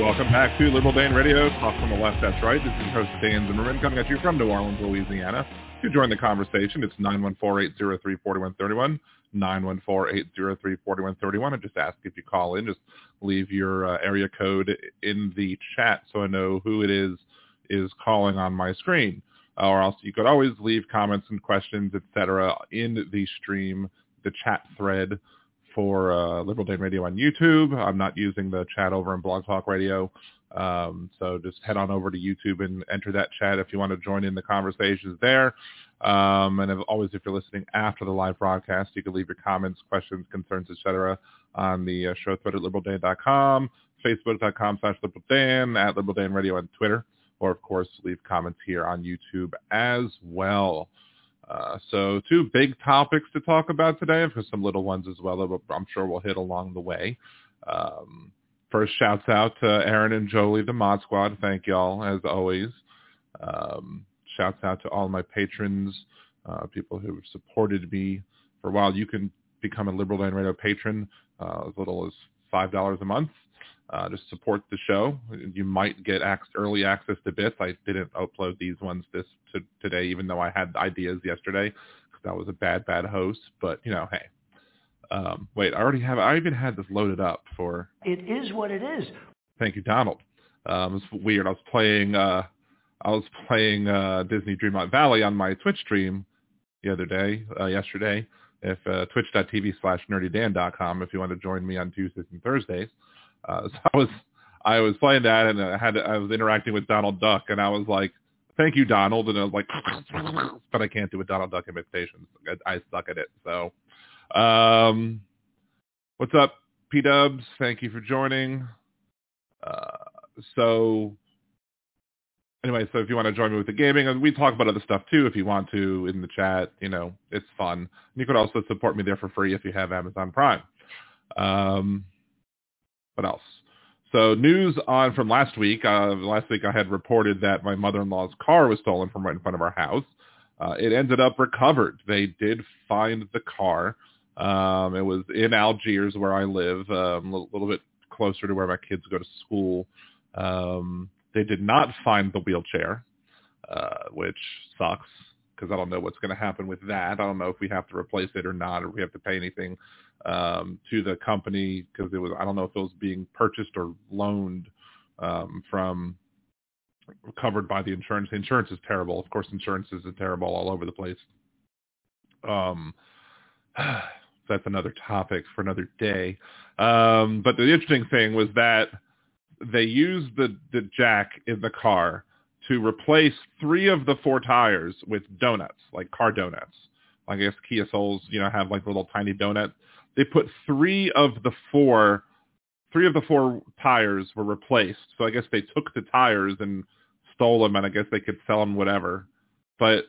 Welcome back to Liberal Dan Radio. Talk from the left, that's right. This is your host, Dan Zimmerman, coming at you from New Orleans, Louisiana. To join the conversation, it's 914-803-4131, 914-803-4131. And just ask if you call in, just leave your uh, area code in the chat so I know who it is is calling on my screen. Or else you could always leave comments and questions, etc., in the stream, the chat thread for uh, Liberal Dan Radio on YouTube. I'm not using the chat over in Blog Talk Radio. Um, so just head on over to YouTube and enter that chat if you want to join in the conversations there. Um, and always, if you're listening after the live broadcast, you can leave your comments, questions, concerns, etc. on the uh, show thread at liberaldan.com, facebook.com slash liberaldan, at liberaldan radio on Twitter, or of course, leave comments here on YouTube as well. Uh, so two big topics to talk about today, and for some little ones as well that I'm sure we'll hit along the way. Um, first, shouts out to Aaron and Jolie, the Mod Squad. Thank y'all, as always. Um, shouts out to all my patrons, uh, people who have supported me for a while. You can become a Liberal Dan Radio patron uh, as little as $5 a month uh, to support the show. You might get early access to bits. I didn't upload these ones this to today, even though I had ideas yesterday because I was a bad, bad host. But you know, hey, um, wait, I already have. I even had this loaded up for. It is what it is. Thank you, Donald. Um, it's weird. I was playing. Uh, I was playing uh, Disney Dreamlight Valley on my Twitch stream the other day, uh, yesterday. If uh, twitch.tv slash nerdydan.com if you want to join me on Tuesdays and Thursdays. Uh, so I was I was playing that and I had I was interacting with Donald Duck and I was like, "Thank you, Donald," and I was like, but I can't do a Donald Duck imitation. I, I suck at it. So, um, what's up, P Dubs? Thank you for joining. Uh, so anyway, so if you want to join me with the gaming, and we talk about other stuff too if you want to in the chat. You know, it's fun. And you could also support me there for free if you have Amazon Prime. Um, what else? So news on from last week. Uh, last week I had reported that my mother-in-law's car was stolen from right in front of our house. Uh, it ended up recovered. They did find the car. Um, it was in Algiers where I live, um, a little, little bit closer to where my kids go to school. Um, they did not find the wheelchair, uh, which sucks because I don't know what's going to happen with that. I don't know if we have to replace it or not, or we have to pay anything um, to the company because it was I don't know if it was being purchased or loaned um, from covered by the insurance. The insurance is terrible. Of course, insurance is terrible all over the place. Um, that's another topic for another day. Um, but the interesting thing was that they used the, the jack in the car to replace three of the four tires with donuts, like car donuts. I guess Kia Souls, you know, have like little tiny donut they put three of the four three of the four tires were replaced. So I guess they took the tires and stole them, and I guess they could sell them whatever. But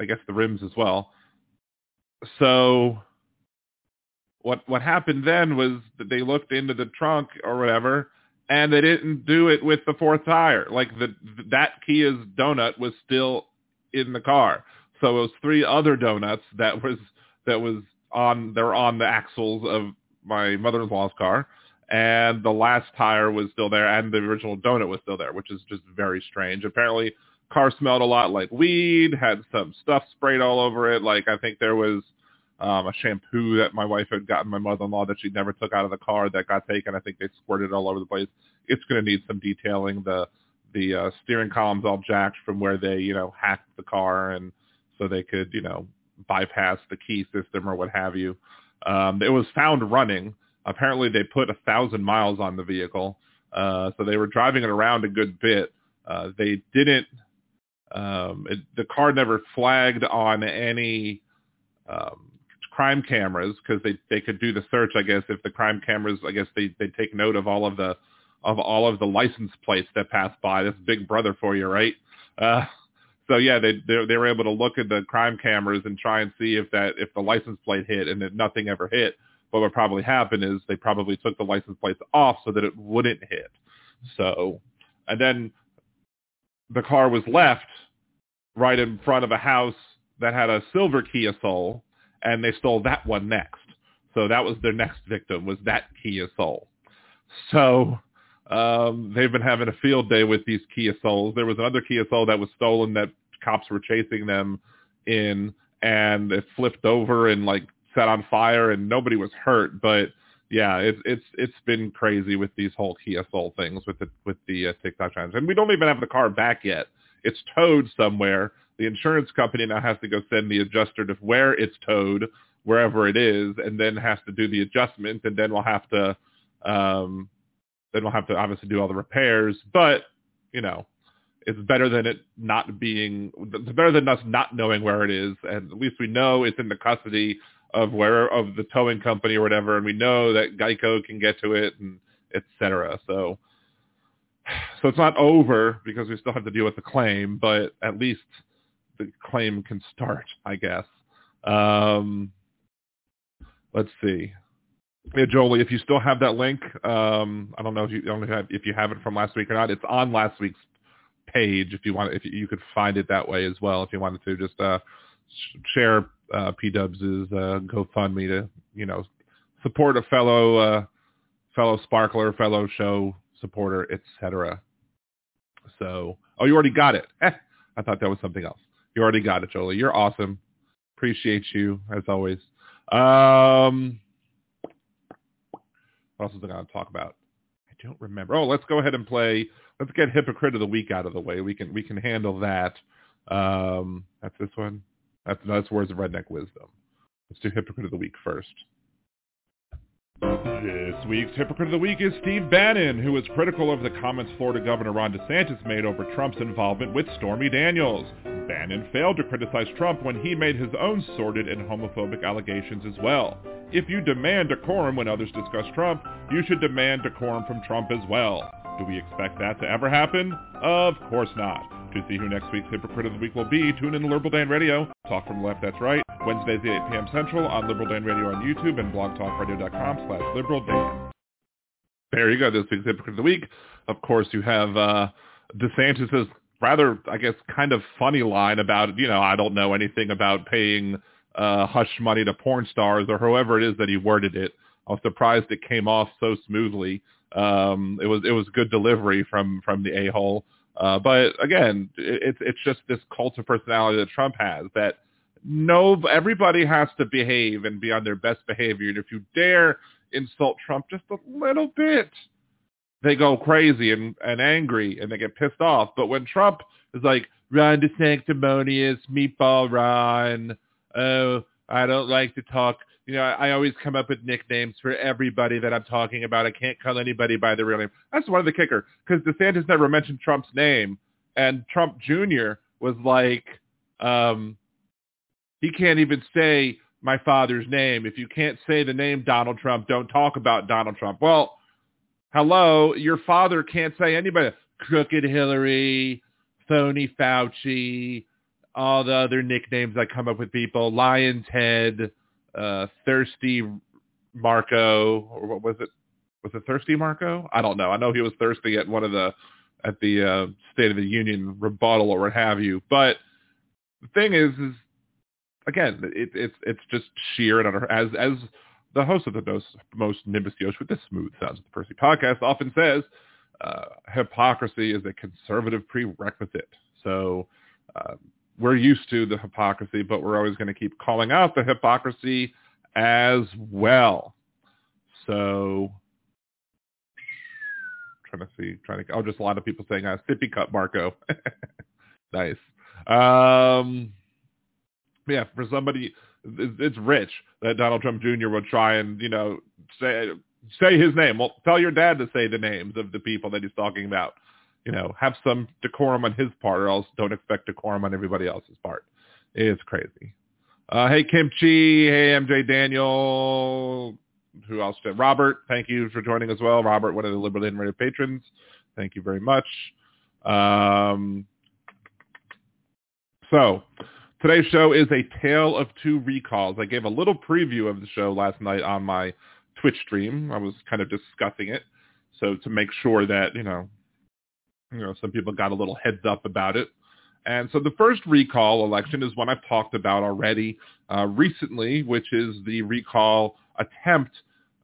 I guess the rims as well. So what what happened then was that they looked into the trunk or whatever, and they didn't do it with the fourth tire. Like the that Kia's donut was still in the car. So it was three other donuts that was that was on they were on the axles of my mother-in-law's car, and the last tire was still there, and the original donut was still there, which is just very strange. Apparently, car smelled a lot like weed, had some stuff sprayed all over it. Like I think there was um, a shampoo that my wife had gotten my mother-in-law that she never took out of the car that got taken. I think they squirted it all over the place. It's going to need some detailing. The the uh, steering column's all jacked from where they you know hacked the car and so they could you know bypass the key system or what have you. Um, it was found running. Apparently, they put a thousand miles on the vehicle, uh, so they were driving it around a good bit. Uh, they didn't. Um, it, the car never flagged on any um, crime cameras because they they could do the search. I guess if the crime cameras, I guess they they take note of all of the of all of the license plates that pass by. That's Big Brother for you, right? Uh, so yeah, they, they they were able to look at the crime cameras and try and see if that if the license plate hit, and that nothing ever hit. But what probably happened is they probably took the license plates off so that it wouldn't hit. So, and then the car was left right in front of a house that had a silver Kia Soul, and they stole that one next. So that was their next victim was that Kia Soul. So Um, they've been having a field day with these Kia Souls. There was another Kia Soul that was stolen that cops were chasing them in, and it flipped over and like set on fire, and nobody was hurt. But yeah, it's it's it's been crazy with these whole Kia Soul things with the with the uh, TikTok challenge, and we don't even have the car back yet. It's towed somewhere. The insurance company now has to go send the adjuster to where it's towed, wherever it is, and then has to do the adjustment, and then we'll have to um, then we'll have to obviously do all the repairs. But you know, it's better than it not being. It's better than us not knowing where it is, and at least we know it's in the custody of where of the towing company or whatever, and we know that Geico can get to it and etc. So, so it's not over because we still have to deal with the claim, but at least the claim can start, I guess. Um, let's see. Yeah, Jolie, if you still have that link, um, I don't know if you, don't know if you have it from last week or not. It's on last week's page. If you want, if you, could find it that way as well, if you wanted to, just uh, share uh, P-Dubs' uh, GoFundMe to you know support a fellow uh, fellow sparkler, fellow show supporter, etc. So, oh, you already got it. Eh, I thought that was something else. You already got it, Jolie. You're awesome. Appreciate you as always. Um, what else is I going to talk about? I don't remember. Oh, let's go ahead and play. Let's get hypocrite of the week out of the way. We can we can handle that. Um, that's this one. That's that's words of redneck wisdom. Let's do hypocrite of the week first. This week's Hypocrite of the Week is Steve Bannon, who was critical of the comments Florida Governor Ron DeSantis made over Trump's involvement with Stormy Daniels. Bannon failed to criticize Trump when he made his own sordid and homophobic allegations as well. If you demand decorum when others discuss Trump, you should demand decorum from Trump as well. Do we expect that to ever happen? Of course not. To see who next week's Hypocrite of the Week will be, tune in to Liberal Dan Radio. Talk from the left, that's right. Wednesdays at 8 p.m. Central on Liberal Dan Radio on YouTube and blogtalkradio.com slash Liberal Dan. There you go, this week's Hypocrite of the Week. Of course, you have uh, DeSantis' rather, I guess, kind of funny line about, you know, I don't know anything about paying uh, hush money to porn stars or however it is that he worded it. I was surprised it came off so smoothly. Um, it was it was good delivery from from the a hole. Uh, but again, it's it's just this cult of personality that Trump has that no everybody has to behave and be on their best behavior. And if you dare insult Trump just a little bit, they go crazy and, and angry and they get pissed off. But when Trump is like, Ron DeSanctimonious, Meatball Ron, oh, I don't like to talk you know, I, I always come up with nicknames for everybody that I'm talking about. I can't call anybody by their real name. That's one of the kicker because DeSantis never mentioned Trump's name, and Trump Jr. was like, um, he can't even say my father's name. If you can't say the name Donald Trump, don't talk about Donald Trump. Well, hello, your father can't say anybody. Crooked Hillary, phony Fauci, all the other nicknames I come up with people, Lion's Head, uh, Thirsty Marco, or what was it? Was it Thirsty Marco? I don't know. I know he was thirsty at one of the at the uh, State of the Union rebuttal or what have you. But the thing is, is again, it, it's it's just sheer and utter, as as the host of the most, most Nimbus Yosh with the smooth sounds of the Percy podcast often says, uh, hypocrisy is a conservative prerequisite. So uh, we're used to the hypocrisy, but we're always going to keep calling out the hypocrisy as well. So trying to see, trying to, oh, just a lot of people saying, uh, sippy cup, Marco. nice. Um, yeah, for somebody, it's rich that Donald Trump Jr. would try and, you know, say, say his name. Well, tell your dad to say the names of the people that he's talking about you know, have some decorum on his part or else don't expect decorum on everybody else's part. It's crazy. Uh, hey, Kimchi. Hey, MJ Daniel. Who else? Robert, thank you for joining as well. Robert, one of the Liberal Radio patrons. Thank you very much. Um, so today's show is a tale of two recalls. I gave a little preview of the show last night on my Twitch stream. I was kind of discussing it. So to make sure that, you know, you know, some people got a little heads up about it. And so the first recall election is one I've talked about already uh, recently, which is the recall attempt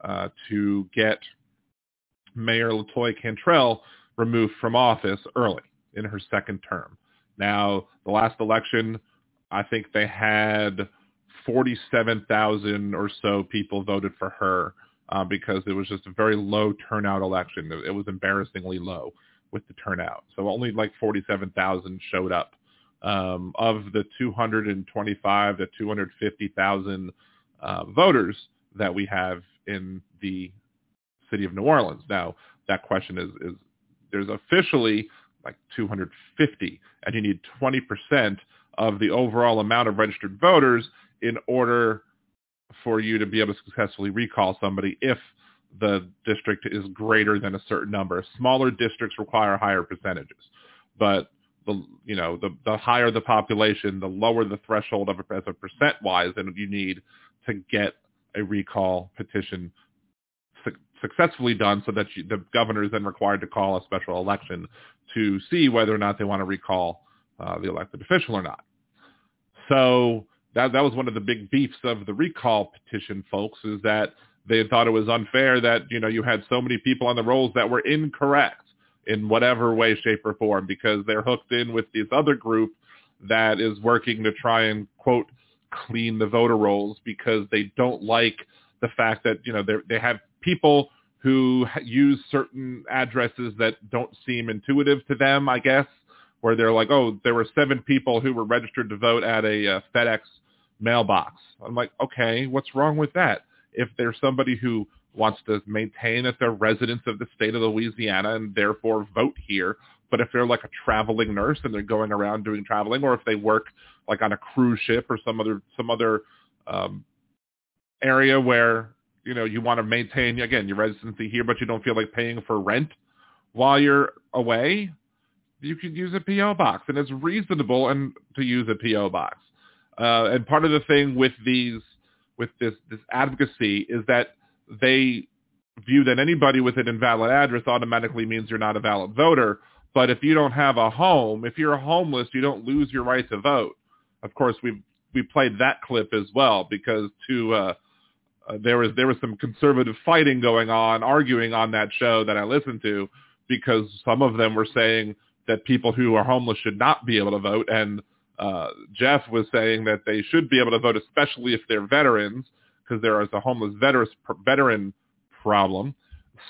uh, to get Mayor Latoya Cantrell removed from office early in her second term. Now, the last election, I think they had 47,000 or so people voted for her uh, because it was just a very low turnout election. It, it was embarrassingly low with the turnout. So only like 47,000 showed up um, of the 225 to 250,000 uh, voters that we have in the city of New Orleans. Now, that question is, is there's officially like 250, and you need 20% of the overall amount of registered voters in order for you to be able to successfully recall somebody if the district is greater than a certain number. Smaller districts require higher percentages, but the you know the the higher the population, the lower the threshold of a, as a percent wise that you need to get a recall petition su- successfully done, so that you, the governor is then required to call a special election to see whether or not they want to recall uh, the elected official or not. So that that was one of the big beefs of the recall petition, folks, is that they thought it was unfair that you know you had so many people on the rolls that were incorrect in whatever way, shape, or form because they're hooked in with this other group that is working to try and quote clean the voter rolls because they don't like the fact that you know they they have people who use certain addresses that don't seem intuitive to them, I guess, where they're like, oh, there were seven people who were registered to vote at a uh, FedEx mailbox. I'm like, okay, what's wrong with that? If there's somebody who wants to maintain that they're residents of the state of Louisiana and therefore vote here, but if they're like a traveling nurse and they're going around doing traveling, or if they work like on a cruise ship or some other some other um, area where you know you want to maintain again your residency here, but you don't feel like paying for rent while you're away, you could use a PO box, and it's reasonable and to use a PO box. Uh, and part of the thing with these, with this, this advocacy is that they view that anybody with an invalid address automatically means you're not a valid voter. But if you don't have a home, if you're homeless, you don't lose your right to vote. Of course, we we played that clip as well because to uh, uh, there was there was some conservative fighting going on, arguing on that show that I listened to because some of them were saying that people who are homeless should not be able to vote, and uh, Jeff was saying that they should be able to vote, especially if they're veterans, because there is a homeless veteran veteran problem.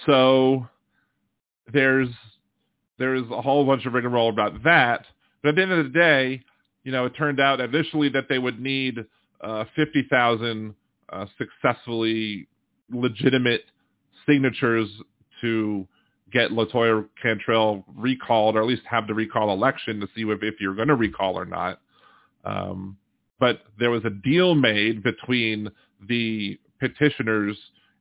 So there's there's a whole bunch of rigmarole about that. But at the end of the day, you know, it turned out initially that they would need uh, 50,000 uh, successfully legitimate signatures to get Latoya Cantrell recalled, or at least have the recall election to see if, if you're going to recall or not. Um, but there was a deal made between the petitioners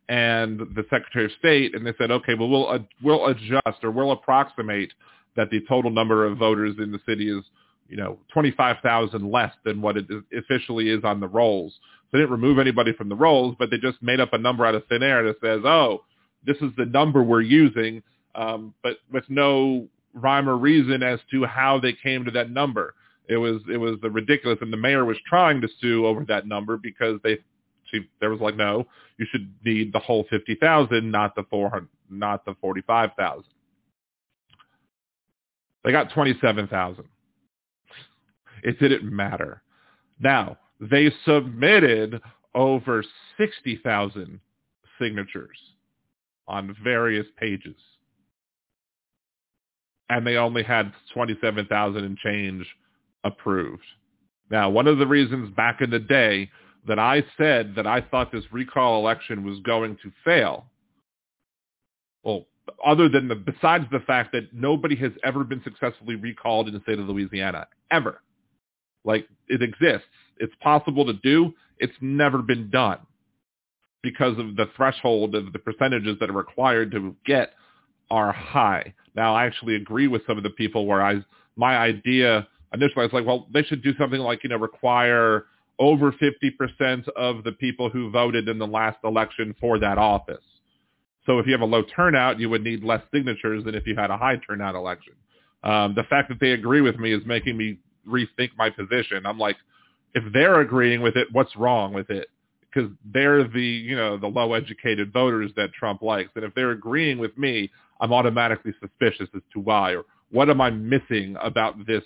and the Secretary of State, and they said, okay, well, we'll uh, we'll adjust or we'll approximate that the total number of voters in the city is, you know, 25,000 less than what it officially is on the rolls. So they didn't remove anybody from the rolls, but they just made up a number out of thin air that says, oh, this is the number we're using, um, but with no rhyme or reason as to how they came to that number. It was it was ridiculous, and the mayor was trying to sue over that number because they she there was like no, you should need the whole fifty thousand, not the four hundred, not the forty five thousand. They got twenty seven thousand. It didn't matter. Now they submitted over sixty thousand signatures on various pages and they only had 27,000 and change approved. Now, one of the reasons back in the day that I said that I thought this recall election was going to fail, well, other than the, besides the fact that nobody has ever been successfully recalled in the state of Louisiana, ever. Like, it exists. It's possible to do. It's never been done because of the threshold of the percentages that are required to get are high. Now, I actually agree with some of the people where I, my idea initially I was like, well, they should do something like, you know, require over 50% of the people who voted in the last election for that office. So if you have a low turnout, you would need less signatures than if you had a high turnout election. Um, the fact that they agree with me is making me rethink my position. I'm like, if they're agreeing with it, what's wrong with it? Because they're the you know the low educated voters that Trump likes, and if they're agreeing with me, I'm automatically suspicious as to why or what am I missing about this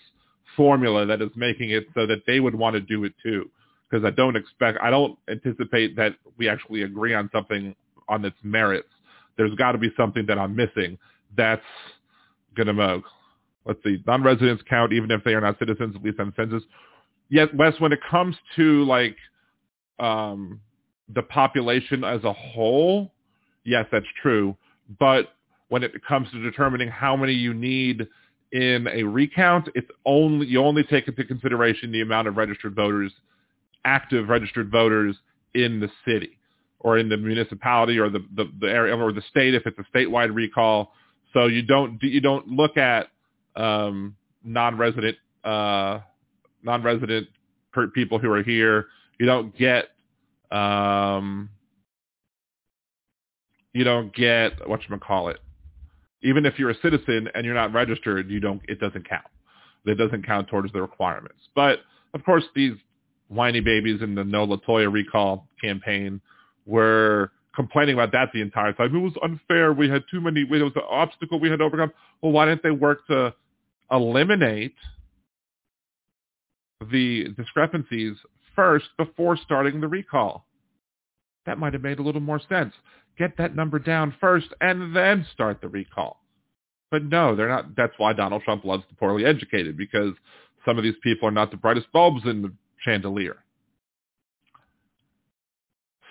formula that is making it so that they would want to do it too. Because I don't expect, I don't anticipate that we actually agree on something on its merits. There's got to be something that I'm missing that's going to, let's see, non-residents count even if they are not citizens, at least on census. Yet, Wes, when it comes to like um, the population as a whole, yes, that's true. But when it comes to determining how many you need in a recount, it's only you only take into consideration the amount of registered voters, active registered voters in the city or in the municipality or the, the, the area or the state if it's a statewide recall. So you don't you don't look at um, non-resident uh, non-resident people who are here. You don't get um, you don't get what you call it. Even if you're a citizen and you're not registered, you don't. It doesn't count. It doesn't count towards the requirements. But of course, these whiny babies in the No Latoya recall campaign were complaining about that the entire time. It was unfair. We had too many. It was an obstacle we had to overcome. Well, why didn't they work to eliminate the discrepancies first before starting the recall? That might have made a little more sense. Get that number down first and then start the recall. But no, they're not. That's why Donald Trump loves the poorly educated because some of these people are not the brightest bulbs in the chandelier.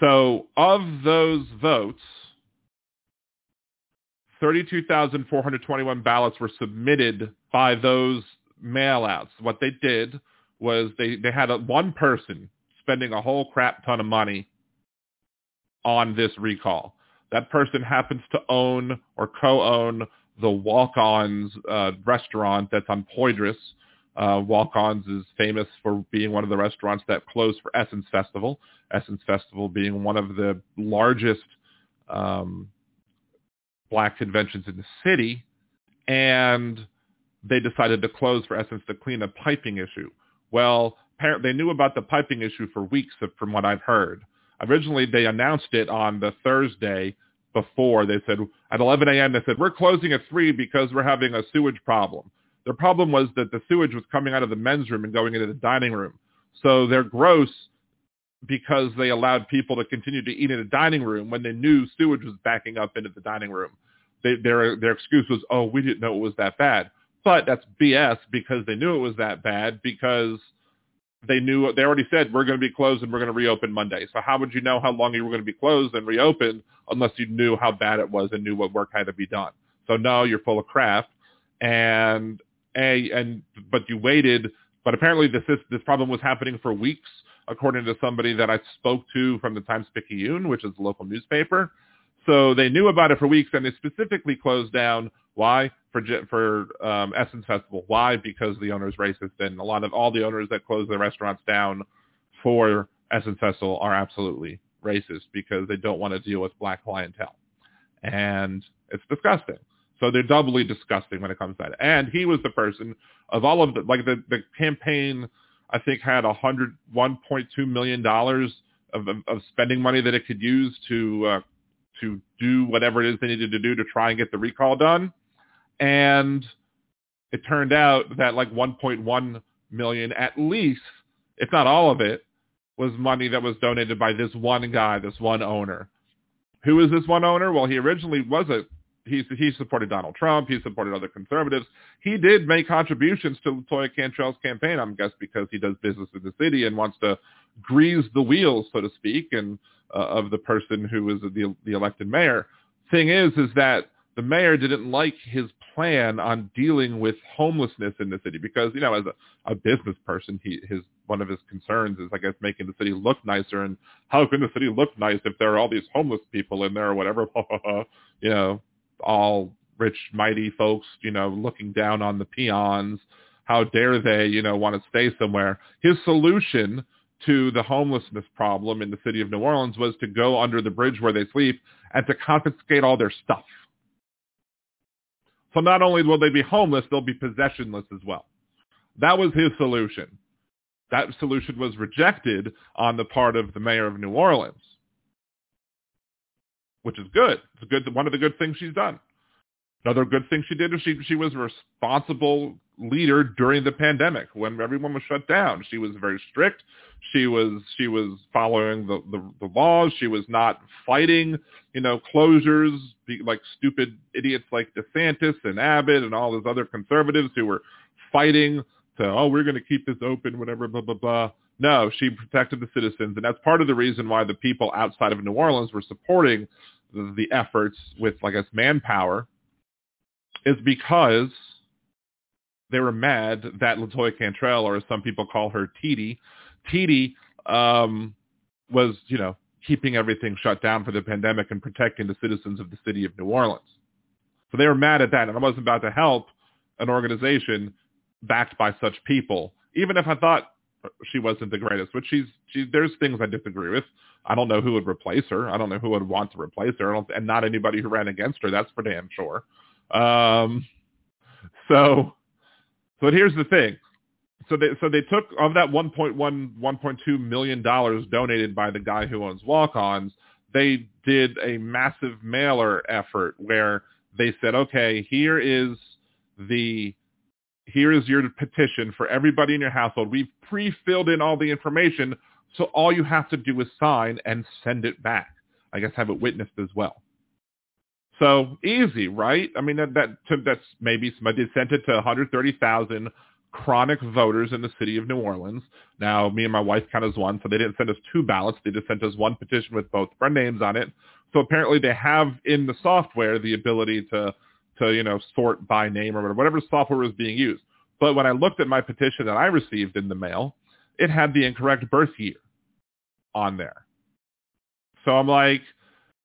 So of those votes, 32,421 ballots were submitted by those mailouts. What they did was they, they had a, one person spending a whole crap ton of money on this recall. That person happens to own or co-own the Walk-Ons uh, restaurant that's on Poydras. Uh, Walk-Ons is famous for being one of the restaurants that closed for Essence Festival. Essence Festival being one of the largest um, black conventions in the city, and they decided to close for Essence to clean a piping issue. Well, they knew about the piping issue for weeks, from what I've heard. Originally, they announced it on the Thursday before. They said at 11 a.m. they said we're closing at three because we're having a sewage problem. Their problem was that the sewage was coming out of the men's room and going into the dining room. So they're gross because they allowed people to continue to eat in the dining room when they knew sewage was backing up into the dining room. They, their their excuse was, oh, we didn't know it was that bad. But that's BS because they knew it was that bad because they knew they already said we're going to be closed and we're going to reopen Monday. So how would you know how long you were going to be closed and reopened unless you knew how bad it was and knew what work had to be done? So no, you're full of crap, and a and but you waited. But apparently this is, this problem was happening for weeks, according to somebody that I spoke to from the Times Picayune, which is the local newspaper. So they knew about it for weeks, and they specifically closed down. Why? For for um, Essence Festival. Why? Because the owner's racist, and a lot of all the owners that close their restaurants down for Essence Festival are absolutely racist because they don't want to deal with black clientele, and it's disgusting. So they're doubly disgusting when it comes to that. And he was the person of all of the like the the campaign. I think had a hundred one point two million dollars of, of, of spending money that it could use to uh, to do whatever it is they needed to do to try and get the recall done. And it turned out that like 1.1 million at least, if not all of it, was money that was donated by this one guy, this one owner. Who is this one owner? Well, he originally was a he he supported Donald Trump. He supported other conservatives. He did make contributions to Latoya Cantrell's campaign, I'm guess because he does business in the city and wants to grease the wheels, so to speak, and uh, of the person who was the, the elected mayor. Thing is, is that the mayor didn't like his plan on dealing with homelessness in the city because, you know, as a, a business person, he, his one of his concerns is, I guess, making the city look nicer. And how can the city look nice if there are all these homeless people in there or whatever? you know, all rich, mighty folks, you know, looking down on the peons. How dare they, you know, want to stay somewhere? His solution to the homelessness problem in the city of New Orleans was to go under the bridge where they sleep and to confiscate all their stuff. So not only will they be homeless, they'll be possessionless as well. That was his solution. That solution was rejected on the part of the mayor of New Orleans, which is good. It's good. One of the good things she's done. Another good thing she did is she she was responsible leader during the pandemic when everyone was shut down. She was very strict. She was she was following the, the, the laws. She was not fighting, you know, closures like stupid idiots like DeSantis and Abbott and all those other conservatives who were fighting to oh we're going to keep this open whatever blah blah blah. No, she protected the citizens, and that's part of the reason why the people outside of New Orleans were supporting the, efforts with, like, guess, manpower is because they were mad that Latoya Cantrell, or as some people call her, Titi, Titi um, was, you know, keeping everything shut down for the pandemic and protecting the citizens of the city of New Orleans. So they were mad at that, and I wasn't about to help an organization backed by such people, even if I thought she wasn't the greatest. But she's, she, there's things I disagree with. I don't know who would replace her. I don't know who would want to replace her, and not anybody who ran against her. That's for damn sure. Um, so, but here's the thing. So they so they took of that 1.1 1.2 million dollars donated by the guy who owns Walk-Ons. They did a massive mailer effort where they said, okay, here is the here is your petition for everybody in your household. We've pre-filled in all the information, so all you have to do is sign and send it back. I guess have it witnessed as well. So easy, right? I mean, that, that that's maybe somebody sent it to 130,000 chronic voters in the city of New Orleans. Now, me and my wife count as one, so they didn't send us two ballots. They just sent us one petition with both our names on it. So apparently they have in the software the ability to, to you know, sort by name or whatever software was being used. But when I looked at my petition that I received in the mail, it had the incorrect birth year on there. So I'm like,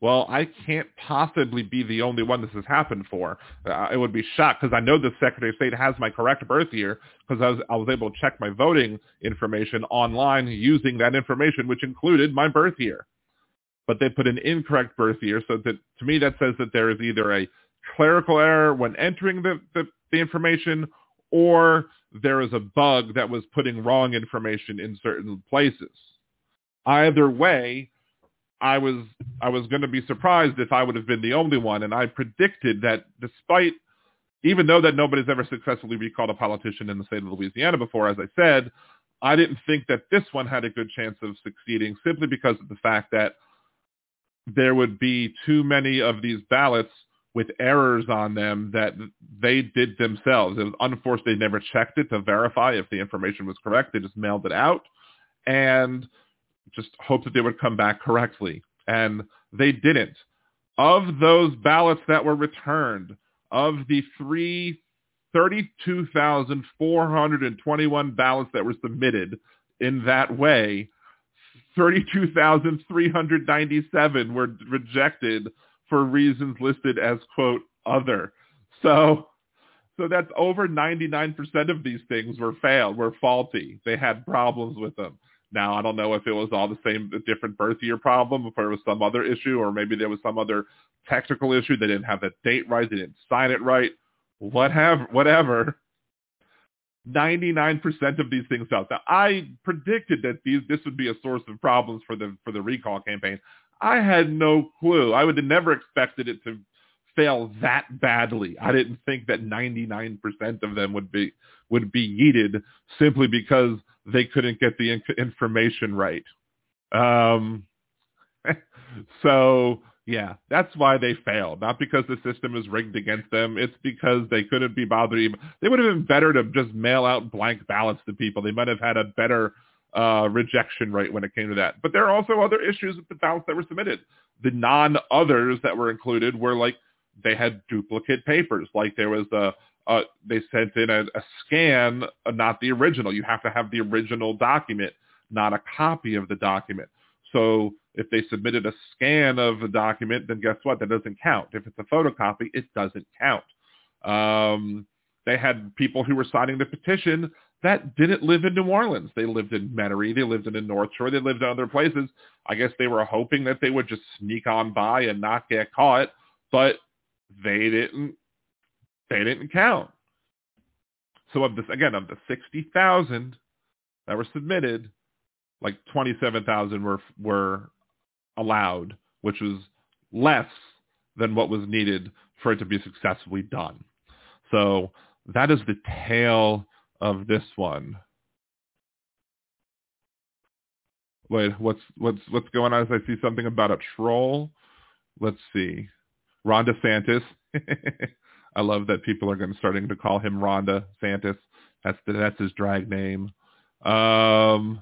well, I can't possibly be the only one this has happened for. Uh, I would be shocked because I know the Secretary of State has my correct birth year because I was, I was able to check my voting information online using that information, which included my birth year. But they put an incorrect birth year, so that to me that says that there is either a clerical error when entering the, the, the information or there is a bug that was putting wrong information in certain places. Either way, I was I was going to be surprised if I would have been the only one, and I predicted that despite even though that nobody's ever successfully recalled a politician in the state of Louisiana before, as I said, I didn't think that this one had a good chance of succeeding simply because of the fact that there would be too many of these ballots with errors on them that they did themselves. It was unforced. They never checked it to verify if the information was correct. They just mailed it out. And just hoped that they would come back correctly. And they didn't. Of those ballots that were returned, of the three 32,421 ballots that were submitted in that way, 32,397 were rejected for reasons listed as, quote, other. So, so that's over 99% of these things were failed, were faulty. They had problems with them. Now, I don't know if it was all the same, different birth year problem, if there was some other issue, or maybe there was some other technical issue. They didn't have the date right. They didn't sign it right. Whatever, whatever. 99% of these things out. Now, I predicted that these, this would be a source of problems for the, for the recall campaign. I had no clue. I would have never expected it to fail that badly. I didn't think that 99% of them would be would be yeeted simply because they couldn't get the information right. Um, so yeah, that's why they failed. Not because the system is rigged against them. It's because they couldn't be bothered. Even they would have been better to just mail out blank ballots to people. They might have had a better uh, rejection rate when it came to that. But there are also other issues with the ballots that were submitted. The non-others that were included were like they had duplicate papers. Like there was a, a they sent in a, a scan, uh, not the original. You have to have the original document, not a copy of the document. So if they submitted a scan of a document, then guess what? That doesn't count. If it's a photocopy, it doesn't count. Um, they had people who were signing the petition that didn't live in New Orleans. They lived in Metairie. They lived in the North Shore. They lived in other places. I guess they were hoping that they would just sneak on by and not get caught. But they didn't they didn't count. So of this again of the sixty thousand that were submitted, like 27,000 were were allowed, which was less than what was needed for it to be successfully done. So that is the tale of this one. Wait, what's what's what's going on? I see something about a troll. Let's see, Ron DeSantis. I love that people are going to starting to call him Rhonda Santis. That's the, that's his drag name. Um,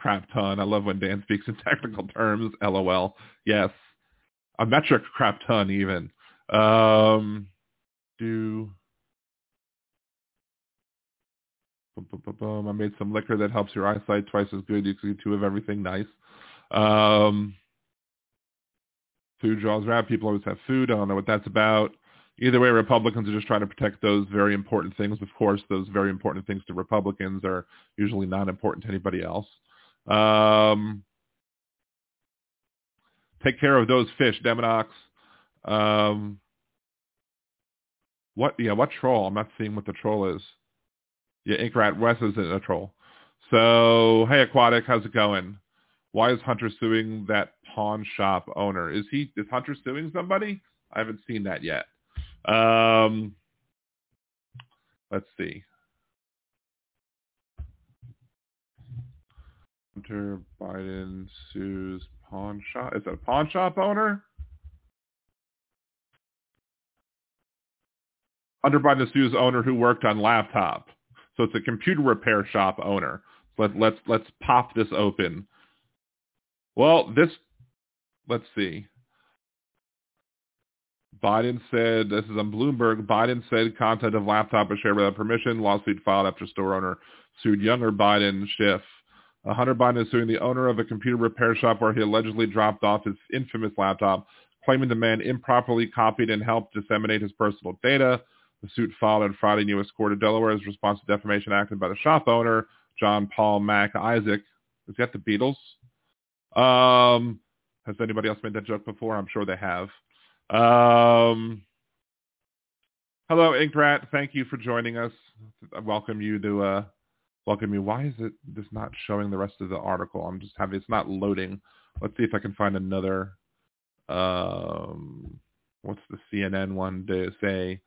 crap ton. I love when Dan speaks in technical terms. LOL. Yes, a metric crap ton even. Um, do boom, boom, boom. I made some liquor that helps your eyesight twice as good. You can get two of everything. Nice. Um, food draws rap. People always have food. I don't know what that's about. Either way, Republicans are just trying to protect those very important things. Of course, those very important things to Republicans are usually not important to anybody else. Um, take care of those fish, Demonox. Um, what? Yeah, what troll? I'm not seeing what the troll is. Yeah, Inkrat West isn't a troll. So, hey, Aquatic, how's it going? Why is Hunter suing that pawn shop owner? Is he is Hunter suing somebody? I haven't seen that yet. Um, let's see. Hunter Biden sues pawn shop. Is it a pawn shop owner? Hunter Biden sues owner who worked on laptop. So it's a computer repair shop owner. So let, let's let's pop this open. Well, this let's see. Biden said this is on Bloomberg. Biden said content of laptop was shared without permission. Lawsuit filed after store owner sued younger Biden Schiff. Hunter Biden is suing the owner of a computer repair shop where he allegedly dropped off his infamous laptop, claiming the man improperly copied and helped disseminate his personal data. The suit filed in Friday in U.S. Court of Delaware is response to defamation acted by the shop owner, John Paul Mac Isaac. Is that the Beatles? Um, has anybody else made that joke before? I'm sure they have. Um, hello, Inkrat. Thank you for joining us. I welcome you to uh, welcome you. Why is it just not showing the rest of the article? I'm just having it's not loading. Let's see if I can find another. Um, what's the CNN one to say?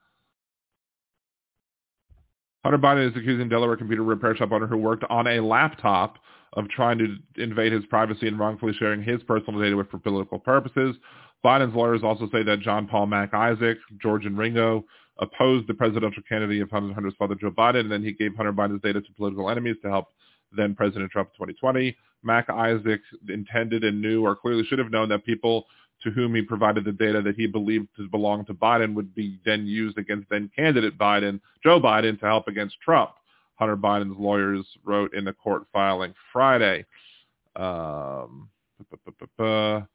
Hunter Biden is accusing Delaware computer repair shop owner who worked on a laptop of trying to invade his privacy and wrongfully sharing his personal data with for political purposes. Biden's lawyers also say that John Paul Mac Isaac, George and Ringo opposed the presidential candidate of Hunter's father, Joe Biden, and then he gave Hunter Biden's data to political enemies to help then President Trump in 2020. Mac Isaac intended and knew or clearly should have known that people to whom he provided the data that he believed to belong to Biden would be then used against then candidate Biden, Joe Biden, to help against Trump. Hunter Biden's lawyers wrote in the court filing Friday. Um, the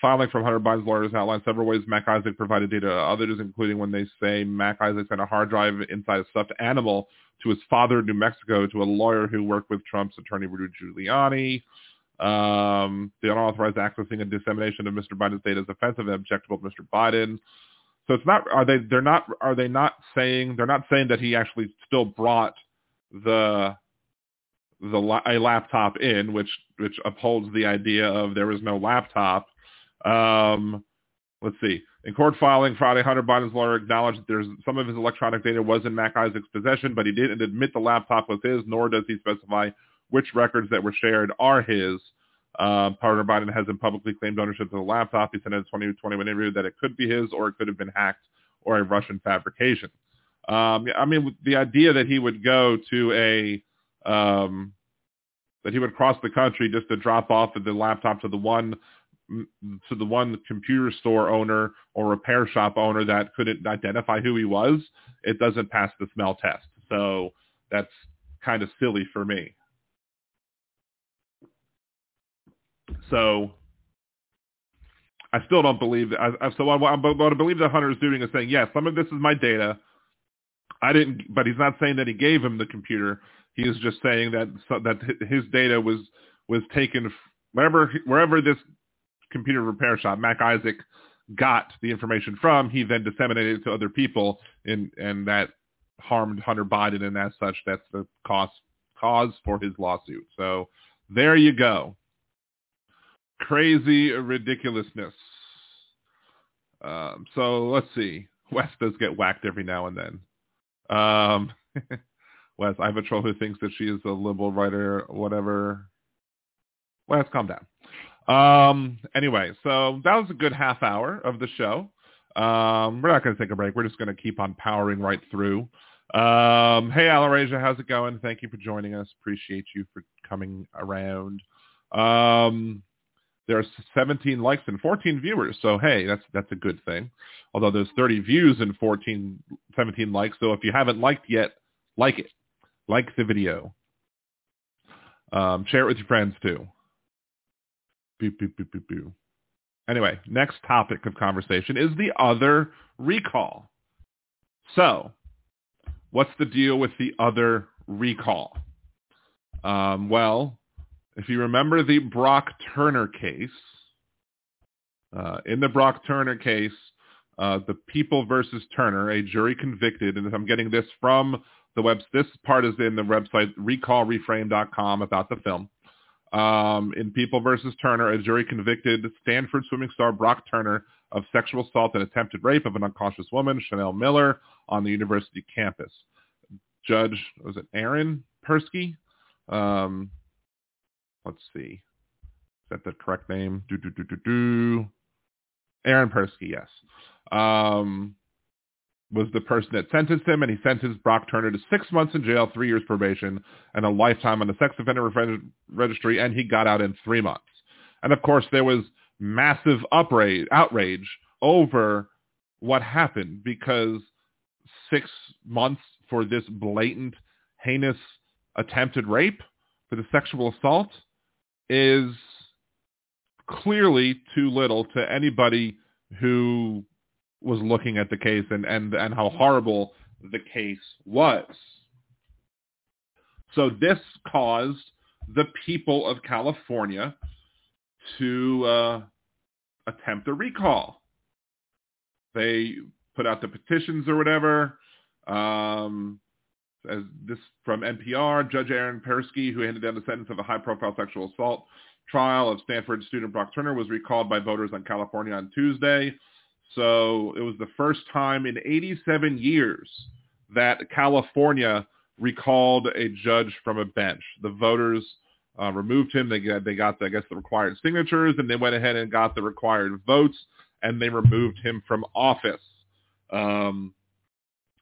filing from Hunter Biden's lawyers outlined several ways Mac Isaac provided data to others, including when they say Mac Isaac sent a hard drive inside a stuffed animal to his father in New Mexico to a lawyer who worked with Trump's attorney Rudy Giuliani. Um, the unauthorized accessing and dissemination of Mr. Biden's data is offensive and objectionable to Mr. Biden. So it's not. Are they? They're not. Are they not saying? They're not saying that he actually still brought the the a laptop in, which which upholds the idea of there was no laptop. Um, let's see. In court filing Friday, Hunter Biden's lawyer acknowledged that there's some of his electronic data was in Mac Isaac's possession, but he didn't admit the laptop was his, nor does he specify which records that were shared are his. Uh, Hunter Biden hasn't publicly claimed ownership of the laptop. He said in a 2021 interview that it could be his or it could have been hacked or a Russian fabrication. Um, I mean, the idea that he would go to a um, that he would cross the country just to drop off the laptop to the one to the one computer store owner or repair shop owner that couldn't identify who he was, it doesn't pass the smell test. So that's kind of silly for me. So I still don't believe that. I, so I, I, I believe that Hunter is doing is saying, yes, some of this is my data. I didn't, but he's not saying that he gave him the computer. He is just saying that that his data was was taken wherever wherever this computer repair shop, Mac Isaac, got the information from. He then disseminated it to other people, and and that harmed Hunter Biden, and as such, that's the cost cause for his lawsuit. So there you go. Crazy ridiculousness. Um, so let's see. West does get whacked every now and then. Um, Wes, I have a troll who thinks that she is a liberal writer, whatever. Wes, calm down. Um, anyway, so that was a good half hour of the show. Um, we're not going to take a break. We're just going to keep on powering right through. Um, hey, Alarasia, how's it going? Thank you for joining us. Appreciate you for coming around. Um, there are 17 likes and 14 viewers. So, hey, that's that's a good thing. Although there's 30 views and 14, 17 likes. So if you haven't liked yet, like it. Like the video. Um, share it with your friends too. Anyway, next topic of conversation is the other recall. So, what's the deal with the other recall? Um, well, if you remember the Brock Turner case, uh, in the Brock Turner case, uh, the People versus Turner, a jury convicted, and I'm getting this from the web. This part is in the website recallreframe.com about the film. Um, in People versus Turner, a jury convicted Stanford swimming star Brock Turner of sexual assault and attempted rape of an unconscious woman, Chanel Miller, on the university campus. Judge, was it Aaron Persky? Um, let's see. Is that the correct name? Do, do, do, do, do. Aaron Persky, yes. Um, was the person that sentenced him, and he sentenced Brock Turner to six months in jail, three years probation, and a lifetime on the sex offender registry, and he got out in three months. And of course, there was massive outrage, outrage over what happened because six months for this blatant, heinous attempted rape, for the sexual assault, is clearly too little to anybody who was looking at the case and, and, and how horrible the case was. So this caused the people of California to uh, attempt a recall. They put out the petitions or whatever. Um, as this from NPR, Judge Aaron Persky, who handed down the sentence of a high-profile sexual assault trial of Stanford student Brock Turner, was recalled by voters on California on Tuesday. So it was the first time in 87 years that California recalled a judge from a bench. The voters uh, removed him. They got, they got, I guess, the required signatures, and they went ahead and got the required votes, and they removed him from office. Um,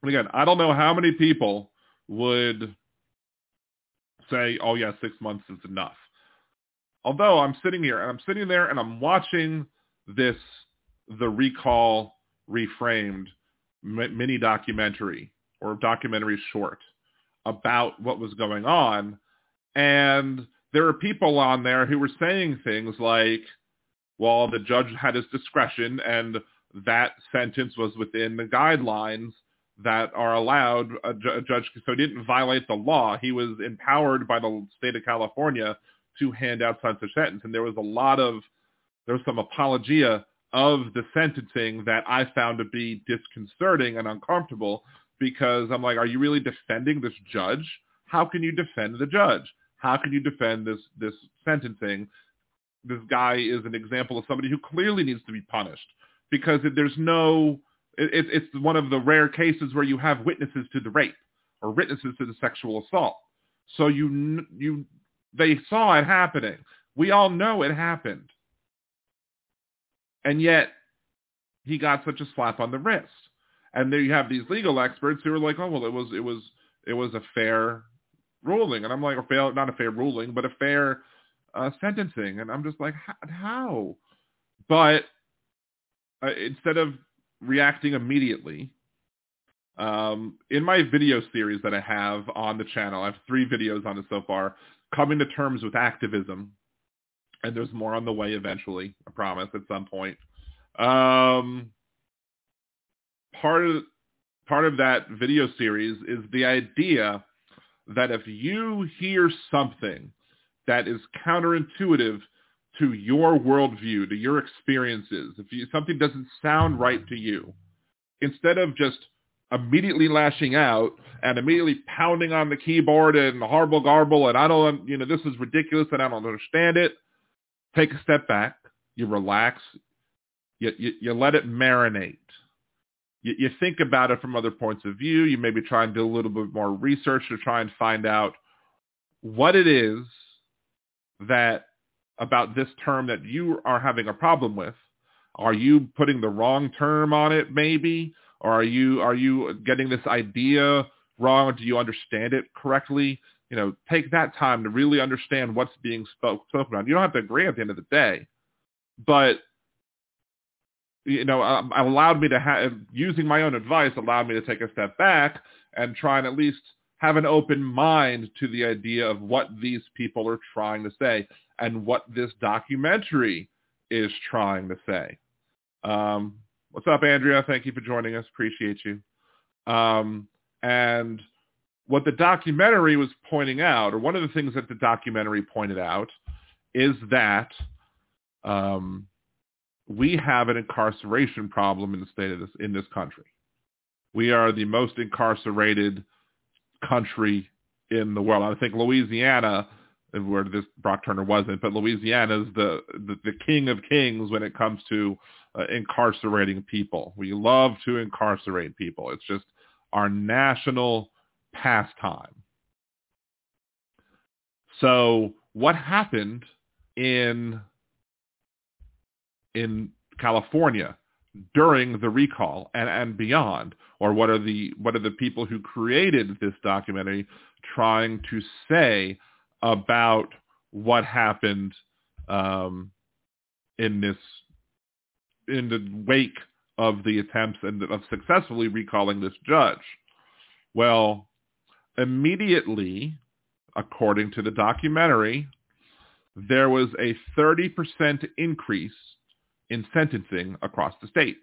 again, I don't know how many people would say, oh, yeah, six months is enough. Although I'm sitting here, and I'm sitting there, and I'm watching this the recall reframed mini documentary or documentary short about what was going on. And there were people on there who were saying things like, well, the judge had his discretion and that sentence was within the guidelines that are allowed a, ju- a judge, so he didn't violate the law. He was empowered by the state of California to hand out such a sentence. And there was a lot of, there was some apologia of the sentencing that I found to be disconcerting and uncomfortable because I'm like, are you really defending this judge? How can you defend the judge? How can you defend this this sentencing? This guy is an example of somebody who clearly needs to be punished because there's no. It, it's one of the rare cases where you have witnesses to the rape or witnesses to the sexual assault. So you you they saw it happening. We all know it happened. And yet he got such a slap on the wrist. And there you have these legal experts who are like, oh well, it was it was it was a fair ruling, and I'm like, a fair, not a fair ruling, but a fair uh, sentencing, and I'm just like, how? But uh, instead of reacting immediately, um, in my video series that I have on the channel, I have three videos on it so far, coming to terms with activism, and there's more on the way eventually. I promise at some point. Um, part of part of that video series is the idea that if you hear something that is counterintuitive to your worldview, to your experiences, if you, something doesn't sound right to you, instead of just immediately lashing out and immediately pounding on the keyboard and horrible garble and I don't, you know, this is ridiculous and I don't understand it. Take a step back. You relax. You, you, you let it marinate. You, you think about it from other points of view. You maybe try and do a little bit more research to try and find out what it is that about this term that you are having a problem with. Are you putting the wrong term on it maybe? Or are you are you getting this idea wrong or do you understand it correctly? You know, take that time to really understand what's being spoke, spoken about. You don't have to agree at the end of the day, but you know, um, allowed me to have using my own advice allowed me to take a step back and try and at least have an open mind to the idea of what these people are trying to say and what this documentary is trying to say. Um, what's up, Andrea? Thank you for joining us. Appreciate you. Um, and what the documentary was pointing out, or one of the things that the documentary pointed out, is that um, we have an incarceration problem in the state of this in this country. We are the most incarcerated country in the world. I think Louisiana, where this Brock Turner wasn't, but Louisiana is the, the, the king of kings when it comes to uh, incarcerating people. We love to incarcerate people. It's just our national pastime. So what happened in in California during the recall and, and beyond? Or what are the what are the people who created this documentary trying to say about what happened um, in this in the wake of the attempts and of successfully recalling this judge? Well, immediately, according to the documentary, there was a 30% increase in sentencing across the state.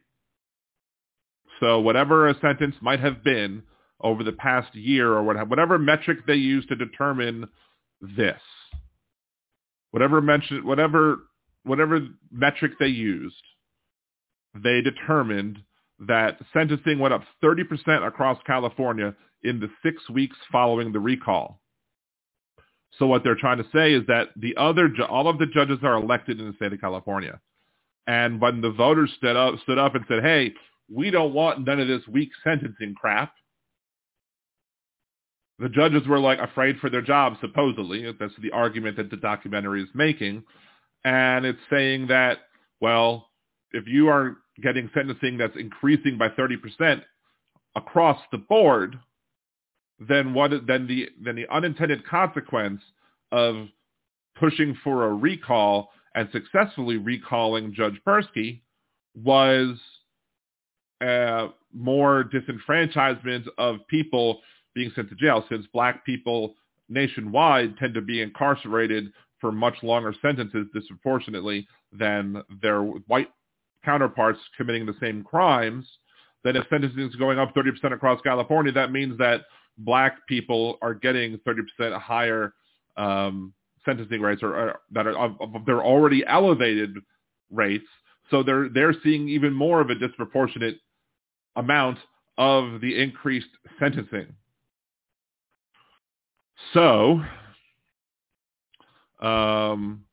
So whatever a sentence might have been over the past year or whatever metric they use to determine this, whatever mention, whatever whatever metric they used, they determined that sentencing went up 30% across California in the six weeks following the recall. So what they're trying to say is that the other, all of the judges are elected in the state of California. And when the voters stood up, stood up and said, hey, we don't want none of this weak sentencing crap, the judges were like afraid for their jobs, supposedly. That's the argument that the documentary is making. And it's saying that, well, if you are getting sentencing that's increasing by 30% across the board, then what then the then the unintended consequence of pushing for a recall and successfully recalling Judge Persky was uh, more disenfranchisement of people being sent to jail since black people nationwide tend to be incarcerated for much longer sentences disproportionately than their white counterparts committing the same crimes, then if sentencing is going up 30% across California, that means that black people are getting 30% higher um, sentencing rates or, or that are of, of their already elevated rates. So they're they're seeing even more of a disproportionate amount of the increased sentencing. So, um,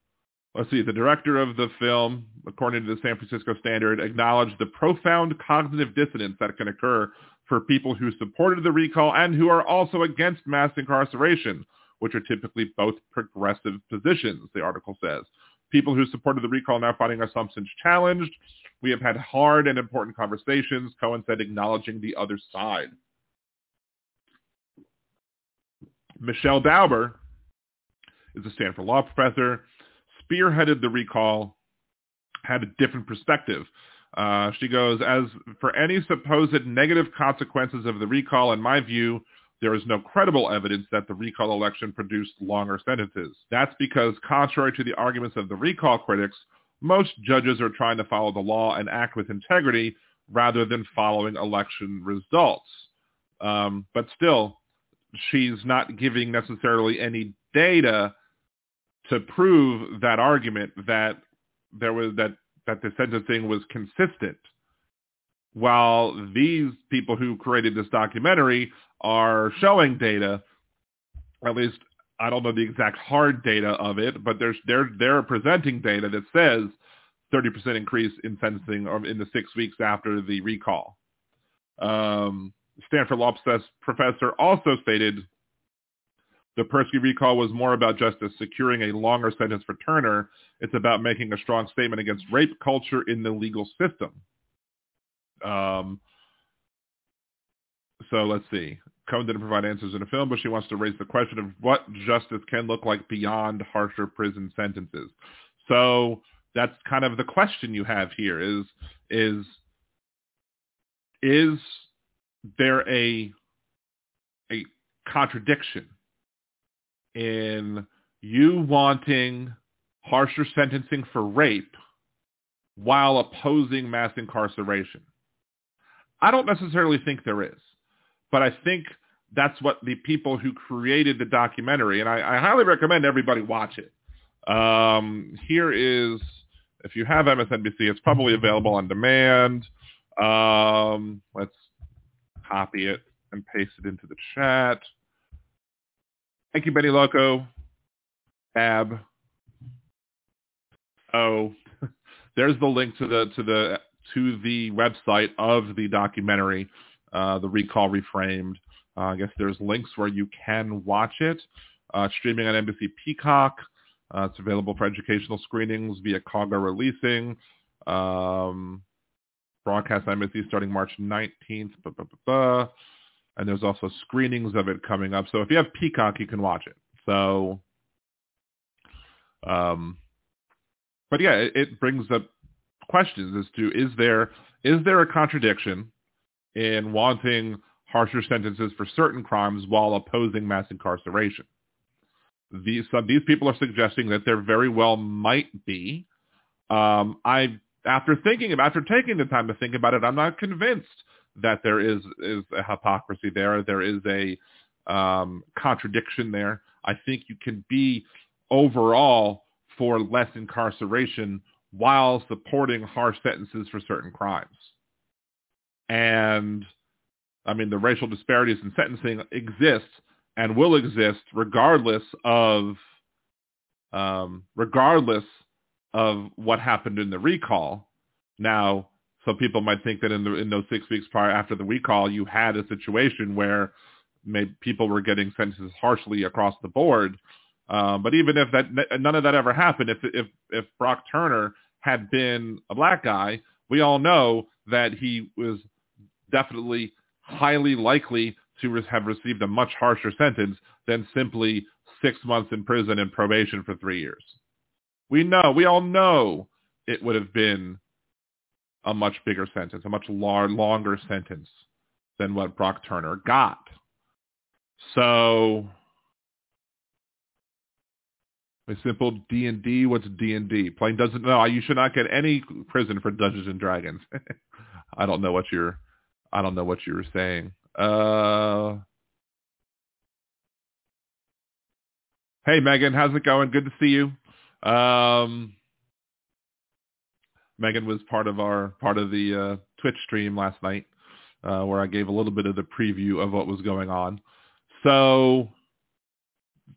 let's see, the director of the film, according to the San Francisco Standard, acknowledged the profound cognitive dissonance that can occur for people who supported the recall and who are also against mass incarceration which are typically both progressive positions, the article says. People who supported the recall now finding assumptions challenged. We have had hard and important conversations, Cohen said, acknowledging the other side. Michelle Dauber is a Stanford law professor, spearheaded the recall, had a different perspective. Uh, she goes, as for any supposed negative consequences of the recall, in my view, there is no credible evidence that the recall election produced longer sentences. That's because, contrary to the arguments of the recall critics, most judges are trying to follow the law and act with integrity rather than following election results. Um, but still, she's not giving necessarily any data to prove that argument that there was that that the sentencing was consistent while these people who created this documentary are showing data, at least I don't know the exact hard data of it, but there's they're they're presenting data that says 30% increase in sentencing in the six weeks after the recall. Um, Stanford law professor also stated the Persky recall was more about justice securing a longer sentence for Turner. It's about making a strong statement against rape culture in the legal system. Um, so let's see. Cohen didn't provide answers in the film, but she wants to raise the question of what justice can look like beyond harsher prison sentences. So that's kind of the question you have here is is is there a a contradiction in you wanting harsher sentencing for rape while opposing mass incarceration? I don't necessarily think there is, but I think that's what the people who created the documentary, and I, I highly recommend everybody watch it. Um, here is, if you have MSNBC, it's probably available on demand. Um, let's copy it and paste it into the chat. Thank you, Betty Loco. Ab. Oh, there's the link to the to the to the website of the documentary, uh, the recall reframed. Uh, I guess there's links where you can watch it. Uh, streaming on NBC Peacock. Uh, it's available for educational screenings via Kaga Releasing. Um, broadcast on starting March 19th. Blah, blah, blah, and there's also screenings of it coming up. So if you have Peacock, you can watch it. So, um, but yeah, it, it brings up questions as to is there is there a contradiction in wanting harsher sentences for certain crimes while opposing mass incarceration? These these people are suggesting that there very well might be. Um, I after thinking about after taking the time to think about it, I'm not convinced that there is is a hypocrisy there. There is a um, contradiction there. I think you can be overall for less incarceration while supporting harsh sentences for certain crimes. And I mean, the racial disparities in sentencing exist and will exist regardless of um, regardless of what happened in the recall. Now, some people might think that in the in those six weeks prior after the recall, you had a situation where maybe people were getting sentences harshly across the board. Um, but even if that none of that ever happened, if if if Brock Turner had been a black guy, we all know that he was definitely highly likely to have received a much harsher sentence than simply six months in prison and probation for three years. We know, we all know it would have been a much bigger sentence, a much lar- longer sentence than what Brock Turner got. So a simple D and D. What's D and D? Plain doesn't know. You should not get any prison for Dungeons and Dragons. I don't know what you're. I don't know what you were saying. Uh, hey Megan, how's it going? Good to see you. Um, Megan was part of our part of the uh, Twitch stream last night, uh, where I gave a little bit of the preview of what was going on. So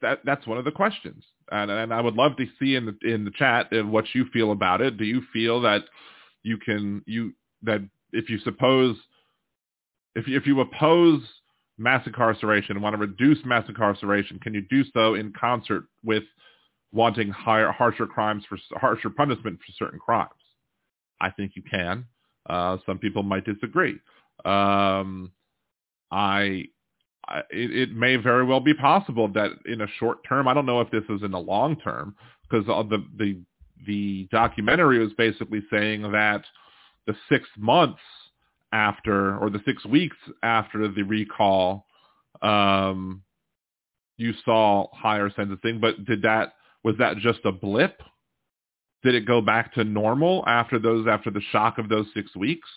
that that's one of the questions, and and I would love to see in the in the chat what you feel about it. Do you feel that you can you that if you suppose if if you oppose mass incarceration and want to reduce mass incarceration, can you do so in concert with wanting higher harsher crimes for harsher punishment for certain crimes? I think you can. Uh, some people might disagree. Um, I it, it, may very well be possible that in a short term, I don't know if this is in the long term, because the the the documentary was basically saying that the six months after or the six weeks after the recall, um, you saw higher sentencing. But did that was that just a blip? Did it go back to normal after those after the shock of those six weeks?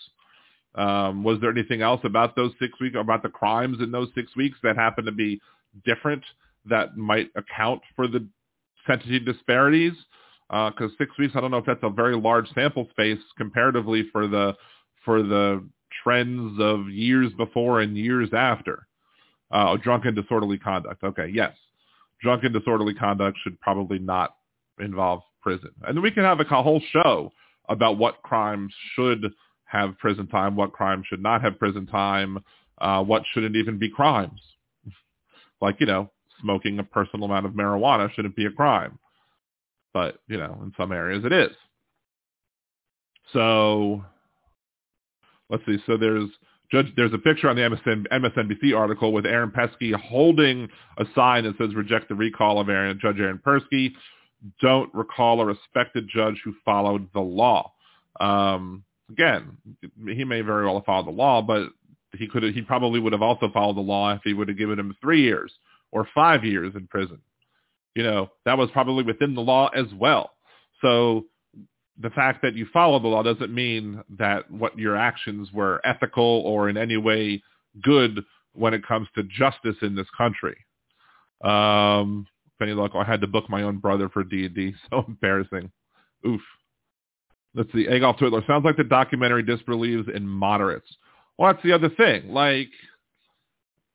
Um, was there anything else about those six weeks, about the crimes in those six weeks that happened to be different that might account for the sentencing disparities? Because uh, six weeks, I don't know if that's a very large sample space comparatively for the for the trends of years before and years after. Uh, drunken disorderly conduct. Okay, yes. Drunken disorderly conduct should probably not involve prison. And we can have a whole show about what crimes should have prison time, what crimes should not have prison time, uh, what shouldn't even be crimes. like, you know, smoking a personal amount of marijuana shouldn't be a crime. But, you know, in some areas it is. So let's see. So there's Judge, there's a picture on the MSN, MSNBC article with Aaron Persky holding a sign that says "Reject the recall of Aaron, Judge Aaron Persky. Don't recall a respected judge who followed the law. Um, again, he may very well have followed the law, but he could he probably would have also followed the law if he would have given him three years or five years in prison. You know, that was probably within the law as well. So the fact that you follow the law doesn't mean that what your actions were ethical or in any way good when it comes to justice in this country. Um, Penny luck, I had to book my own brother for D&D. So embarrassing. Oof. Let's see. Agolf Twiddler. Sounds like the documentary disbelieves in moderates. Well, that's the other thing. Like,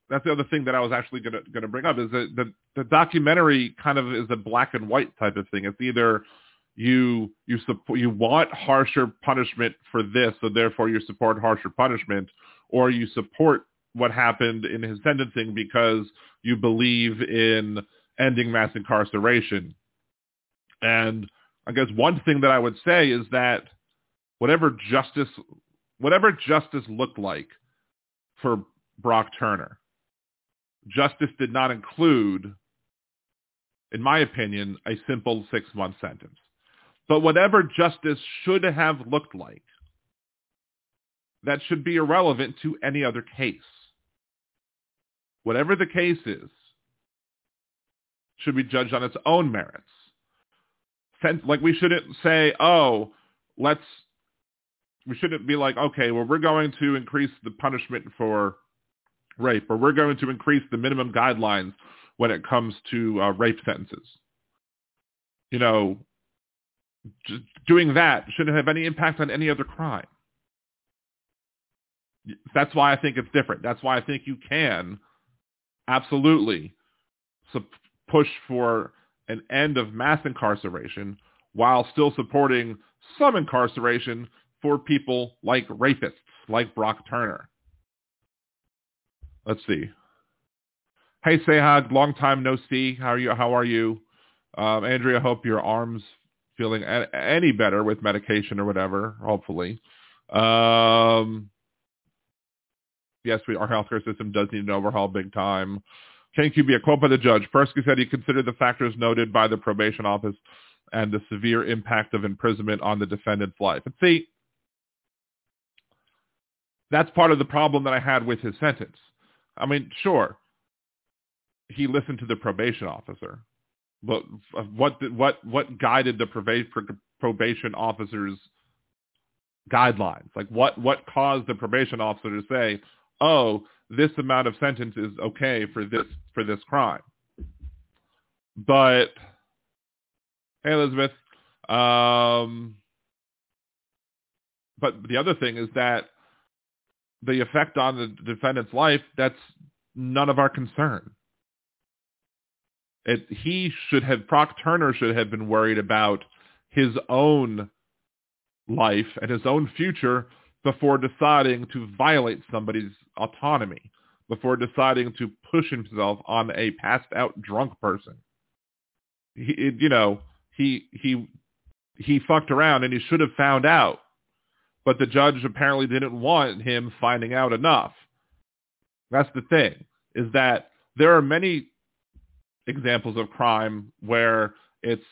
that's the other thing that I was actually gonna gonna bring up is that the the documentary kind of is a black and white type of thing. It's either you you support you want harsher punishment for this, so therefore you support harsher punishment, or you support what happened in his sentencing because you believe in ending mass incarceration. And I guess one thing that I would say is that whatever justice whatever justice looked like for Brock Turner, justice did not include, in my opinion, a simple six-month sentence. But whatever justice should have looked like, that should be irrelevant to any other case. Whatever the case is, should be judged on its own merits. Like we shouldn't say, oh, let's, we shouldn't be like, okay, well, we're going to increase the punishment for rape, or we're going to increase the minimum guidelines when it comes to uh, rape sentences. You know, doing that shouldn't have any impact on any other crime. That's why I think it's different. That's why I think you can absolutely push for an end of mass incarceration while still supporting some incarceration for people like rapists, like Brock Turner. Let's see. Hey, Sehag, long time no see. How are you? How are you? Um, Andrea, hope your arms feeling any better with medication or whatever, hopefully. Um, yes, we, our healthcare system does need an overhaul big time. Thank you. Be a quote by the judge. Persky said he considered the factors noted by the probation office and the severe impact of imprisonment on the defendant's life. And see, that's part of the problem that I had with his sentence. I mean, sure, he listened to the probation officer, but what what what guided the probation officer's guidelines? Like what what caused the probation officer to say, "Oh, this amount of sentence is okay for this for this crime"? But hey, Elizabeth. Um, but the other thing is that the effect on the defendant's life, that's none of our concern. It, he should have, Brock Turner should have been worried about his own life and his own future before deciding to violate somebody's autonomy, before deciding to push himself on a passed out drunk person. He, you know, he, he, he fucked around and he should have found out, but the judge apparently didn't want him finding out enough. That's the thing, is that there are many examples of crime where it's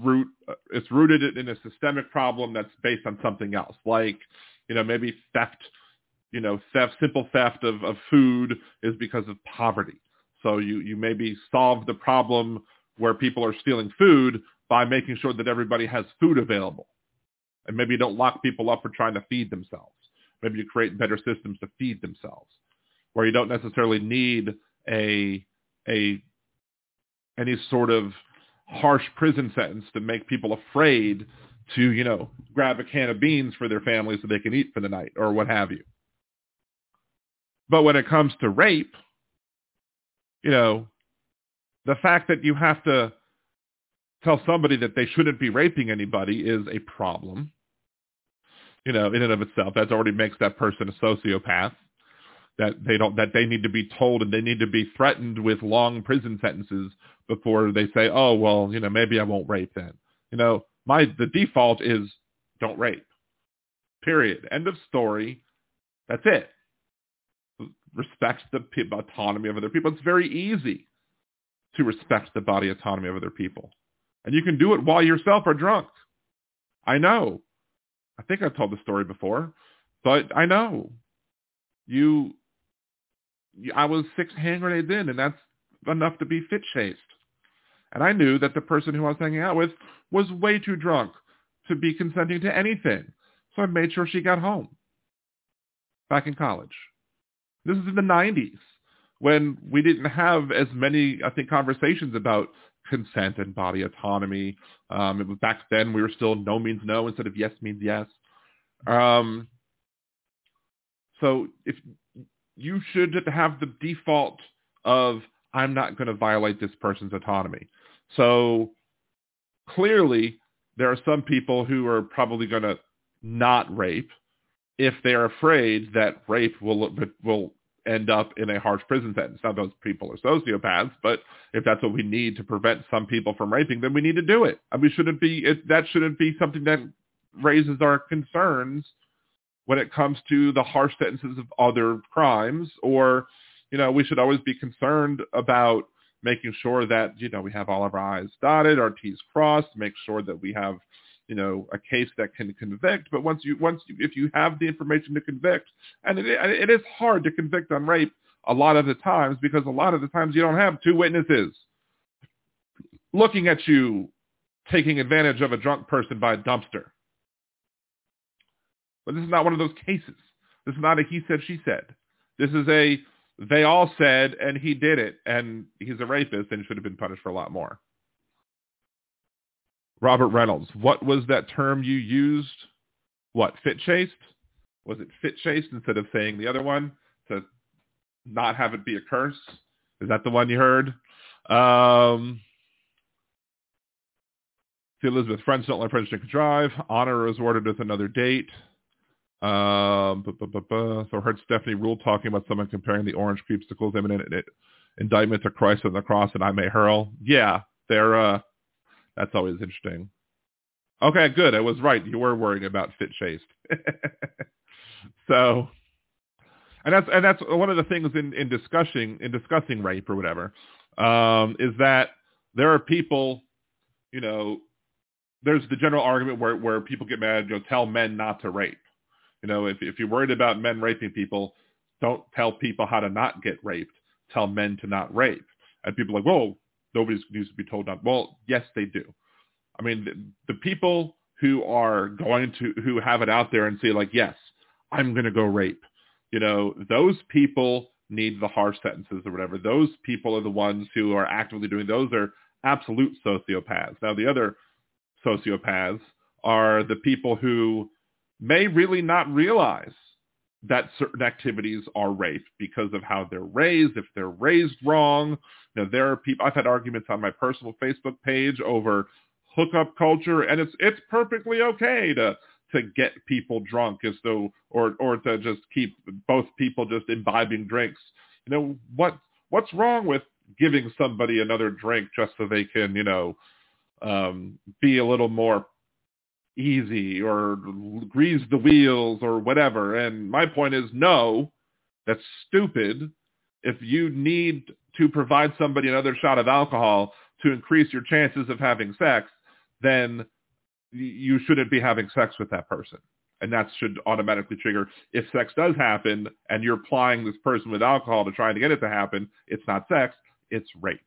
root it's rooted in a systemic problem that's based on something else like you know maybe theft you know theft simple theft of, of food is because of poverty. So you you maybe solve the problem where people are stealing food by making sure that everybody has food available. And maybe you don't lock people up for trying to feed themselves. Maybe you create better systems to feed themselves where you don't necessarily need a a any sort of harsh prison sentence to make people afraid to, you know, grab a can of beans for their family so they can eat for the night or what have you. But when it comes to rape, you know, the fact that you have to tell somebody that they shouldn't be raping anybody is a problem. You know, in and of itself, that already makes that person a sociopath. That they don't, that they need to be told and they need to be threatened with long prison sentences before they say, oh, well, you know, maybe I won't rape then. You know, my, the default is don't rape. Period. End of story. That's it. Respect the autonomy of other people. It's very easy to respect the body autonomy of other people. And you can do it while yourself are drunk. I know. I think I've told the story before, but I know. You, I was six hand grenades in, and that's enough to be fit chased. And I knew that the person who I was hanging out with was way too drunk to be consenting to anything. So I made sure she got home back in college. This is in the 90s when we didn't have as many, I think, conversations about consent and body autonomy. Um, it was back then we were still no means no instead of yes means yes. Um, so if you should have the default of I'm not going to violate this person's autonomy. So clearly there are some people who are probably going to not rape if they're afraid that rape will will end up in a harsh prison sentence. Now, those people are sociopaths, but if that's what we need to prevent some people from raping, then we need to do it. And we shouldn't be it, that shouldn't be something that raises our concerns when it comes to the harsh sentences of other crimes. Or, you know, we should always be concerned about making sure that you know we have all of our I's dotted, our T's crossed, make sure that we have you know, a case that can convict. But once you, once you, if you have the information to convict, and it, it is hard to convict on rape a lot of the times because a lot of the times you don't have two witnesses looking at you taking advantage of a drunk person by a dumpster. But this is not one of those cases. This is not a he said, she said. This is a they all said and he did it and he's a rapist and should have been punished for a lot more. Robert Reynolds, what was that term you used? What, fit chased? Was it fit chased instead of saying the other one to not have it be a curse? Is that the one you heard? Um, see Elizabeth, friends don't let friends drink drive. Honor is ordered with another date. Um, bu- bu- bu- so I heard Stephanie Ruhle talking about someone comparing the orange creepsicles imminent indictment to Christ on the cross and I may hurl. Yeah, they're uh, that's always interesting. Okay, good. I was right. You were worrying about fit chased. so, and that's and that's one of the things in, in discussing in discussing rape or whatever um, is that there are people, you know, there's the general argument where where people get mad, you know, tell men not to rape. You know, if if you're worried about men raping people, don't tell people how to not get raped. Tell men to not rape. And people are like, whoa, nobody needs to be told not. Well, yes, they do. I mean, the, the people who are going to, who have it out there and say like, yes, I'm going to go rape, you know, those people need the harsh sentences or whatever. Those people are the ones who are actively doing, those are absolute sociopaths. Now, the other sociopaths are the people who may really not realize that certain activities are rape because of how they're raised, if they're raised wrong. Know, there are people, I've had arguments on my personal Facebook page over hookup culture, and it's it's perfectly okay to to get people drunk as though or or to just keep both people just imbibing drinks. You know, what what's wrong with giving somebody another drink just so they can, you know, um, be a little more easy or grease the wheels or whatever. And my point is no, that's stupid. If you need to provide somebody another shot of alcohol to increase your chances of having sex, then you shouldn't be having sex with that person. And that should automatically trigger if sex does happen and you're plying this person with alcohol to try to get it to happen, it's not sex, it's rape.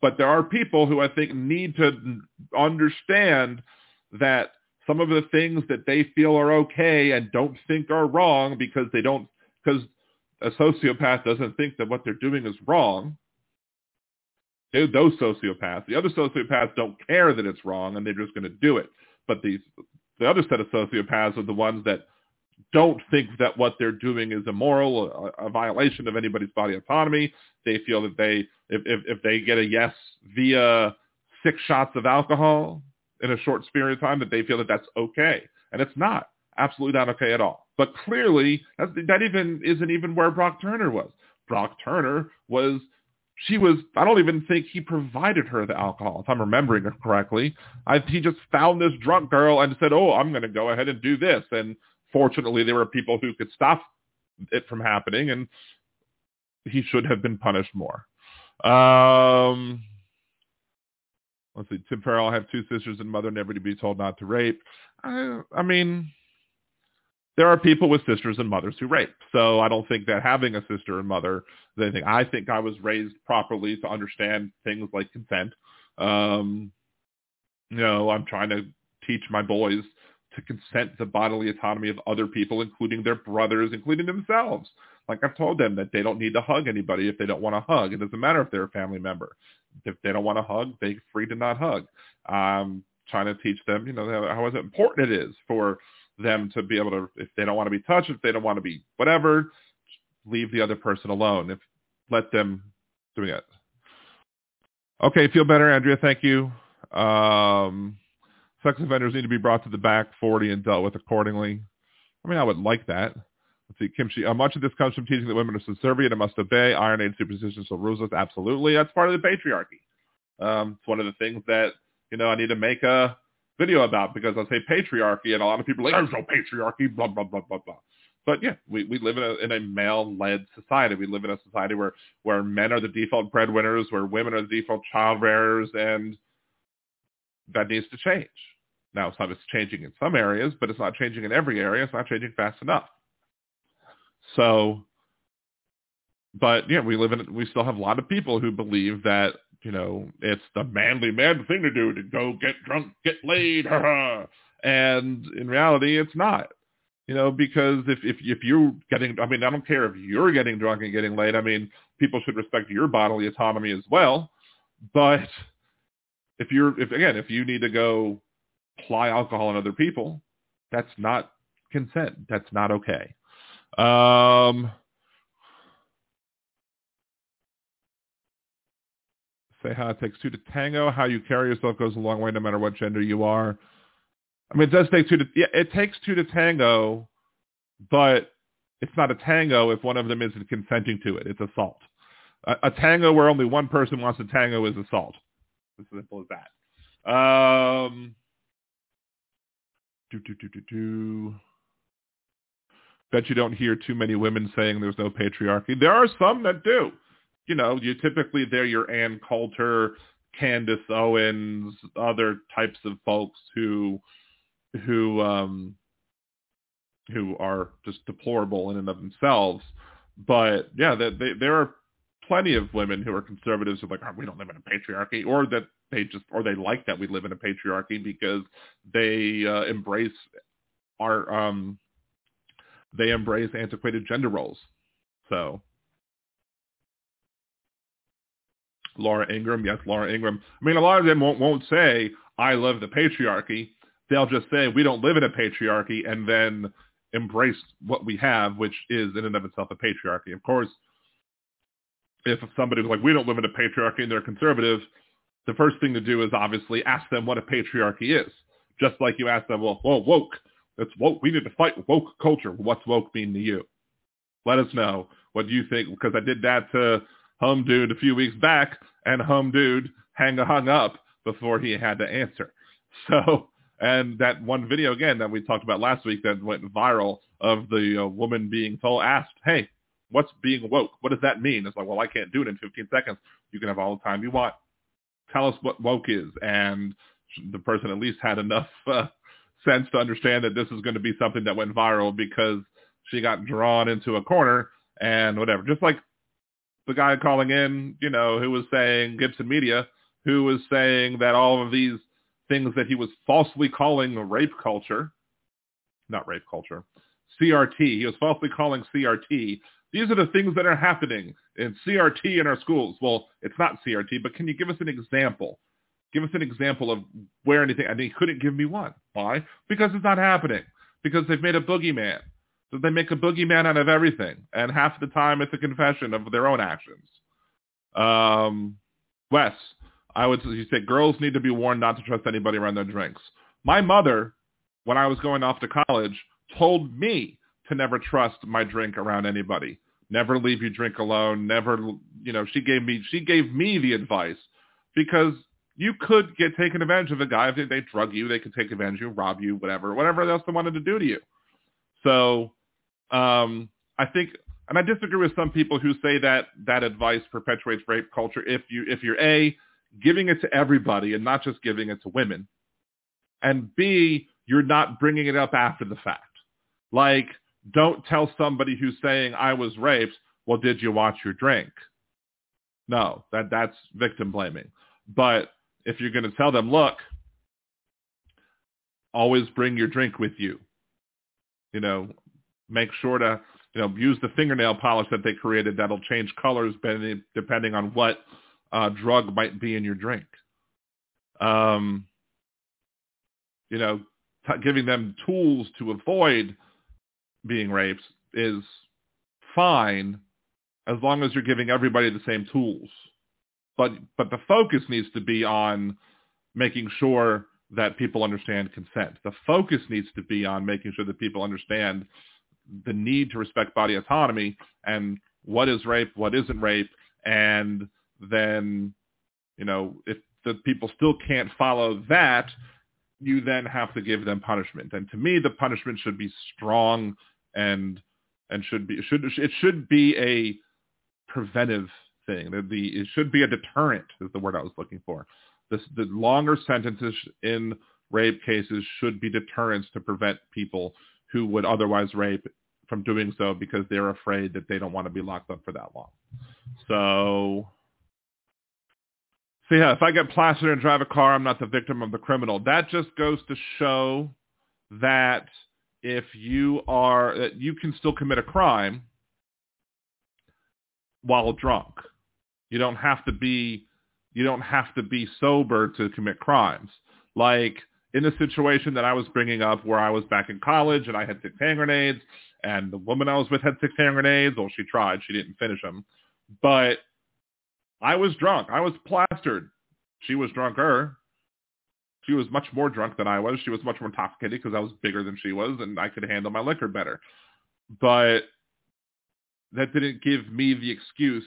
But there are people who I think need to understand that some of the things that they feel are okay and don't think are wrong because they don't, because a sociopath doesn't think that what they're doing is wrong. They, those sociopaths, the other sociopaths don't care that it's wrong and they're just going to do it. But these, the other set of sociopaths are the ones that don't think that what they're doing is immoral, a, a violation of anybody's body autonomy. They feel that they, if, if, if they get a yes via six shots of alcohol in a short period of time, that they feel that that's okay. And it's not. Absolutely not okay at all. But clearly, that, even isn't even where Brock Turner was. Brock Turner was she was I don't even think he provided her the alcohol, if I'm remembering it correctly. I, he just found this drunk girl and said, Oh, I'm gonna go ahead and do this and fortunately there were people who could stop it from happening and he should have been punished more. Um let's see, Tim Farrell, I have two sisters and mother never to be told not to rape. I, I mean, there are people with sisters and mothers who rape. So I don't think that having a sister and mother is anything. I think I was raised properly to understand things like consent. Um, you know, I'm trying to teach my boys to consent to bodily autonomy of other people, including their brothers, including themselves. Like I've told them that they don't need to hug anybody if they don't want to hug. It doesn't matter if they're a family member. If they don't want to hug, they're free to not hug. Um, trying to teach them, you know, how important it is for them to be able to, if they don't want to be touched, if they don't want to be whatever, leave the other person alone. If let them doing it. Okay, feel better, Andrea. Thank you. Um, sex offenders need to be brought to the back 40 and dealt with accordingly. I mean, I would like that. Let's see, Kimchi. Uh, much of this comes from teaching that women are subservient and must obey Iron Age superstitions rules. Absolutely, that's part of the patriarchy. Um, it's one of the things that you know I need to make a video about because I say patriarchy and a lot of people are like, there's no patriarchy, blah, blah, blah, blah, blah. But yeah, we, we live in a, in a male-led society. We live in a society where, where men are the default breadwinners, where women are the default child bearers, and that needs to change. Now, some it's changing in some areas, but it's not changing in every area. It's not changing fast enough. So, but yeah, we live in, we still have a lot of people who believe that you know, it's the manly man thing to do to go get drunk, get laid, and in reality, it's not. You know, because if if if you're getting, I mean, I don't care if you're getting drunk and getting laid. I mean, people should respect your bodily autonomy as well. But if you're, if again, if you need to go ply alcohol on other people, that's not consent. That's not okay. Um, say how it takes two to tango. How you carry yourself goes a long way, no matter what gender you are. I mean, it does take two to yeah, it takes two to tango, but it's not a tango if one of them isn't consenting to it. It's assault. A, a tango where only one person wants to tango is assault. As simple as that. Um, do do do do do. Bet you don't hear too many women saying there's no patriarchy. There are some that do you know, you typically they're your Ann Coulter, Candace Owens, other types of folks who who um who are just deplorable in and of themselves. But yeah, they, they, there are plenty of women who are conservatives who are like, oh, we don't live in a patriarchy, or that they just, or they like that we live in a patriarchy because they uh, embrace our, um, they embrace antiquated gender roles. So Laura Ingraham. Yes, Laura Ingraham. I mean, a lot of them won't, won't say, I love the patriarchy. They'll just say, we don't live in a patriarchy, and then embrace what we have, which is in and of itself a patriarchy. Of course, if somebody's like, we don't live in a patriarchy and they're conservative, the first thing to do is obviously ask them what a patriarchy is. Just like you ask them, well, well woke. It's woke. We need to fight woke culture. What's woke mean to you? Let us know. What do you think? Because I did that to Home Dude a few weeks back, and Home Dude hang hung up before he had to answer. So, and that one video again that we talked about last week that went viral of the uh, woman being told, asked, "Hey, what's being woke? What does that mean?" It's like, well, I can't do it in 15 seconds. You can have all the time you want. Tell us what woke is, and the person at least had enough uh, sense to understand that this is going to be something that went viral because she got drawn into a corner and whatever. Just like the guy calling in, you know, who was saying Gibson Media, who was saying that all of these things that he was falsely calling rape culture, not rape culture, CRT. He was falsely calling CRT. These are the things that are happening in CRT in our schools. Well, it's not CRT, but can you give us an example? Give us an example of where anything, and he couldn't give me one. Why? Because it's not happening. Because they've made a boogeyman. So they make a boogeyman out of everything, and half the time it's a confession of their own actions. Um, Wes, I would you say girls need to be warned not to trust anybody around their drinks. My mother, when I was going off to college, told me to never trust my drink around anybody. Never leave your drink alone. Never, you know, she gave me she gave me the advice because you could get taken advantage of a guy if they, they drug you, they could take advantage of you, rob you, whatever, whatever else they wanted to do to you. So um, I think, and I disagree with some people who say that that advice perpetuates rape culture. If you if you're a giving it to everybody and not just giving it to women, and b you're not bringing it up after the fact. Like, don't tell somebody who's saying I was raped. Well, did you watch your drink? No, that that's victim blaming. But if you're going to tell them, look, always bring your drink with you. You know, make sure to, you know, use the fingernail polish that they created that'll change colors depending on what uh, drug might be in your drink. Um, you know, t- giving them tools to avoid being raped is fine as long as you're giving everybody the same tools. But but the focus needs to be on making sure that people understand consent. The focus needs to be on making sure that people understand the need to respect body autonomy and what is rape, what isn't rape, and then, you know, if the people still can't follow that, you then have to give them punishment. And to me, the punishment should be strong and and should be should it should be a preventive thing. The, the it should be a deterrent is the word I was looking for. The longer sentences in rape cases should be deterrents to prevent people who would otherwise rape from doing so because they're afraid that they don't want to be locked up for that long. So, so yeah, if I get plastered and drive a car, I'm not the victim of the criminal. That just goes to show that if you are, that you can still commit a crime while drunk. You don't have to be you don't have to be sober to commit crimes. Like in the situation that I was bringing up where I was back in college and I had six hand grenades and the woman I was with had six hand grenades. Well, she tried. She didn't finish them. But I was drunk. I was plastered. She was drunker. She was much more drunk than I was. She was much more intoxicated because I was bigger than she was and I could handle my liquor better. But that didn't give me the excuse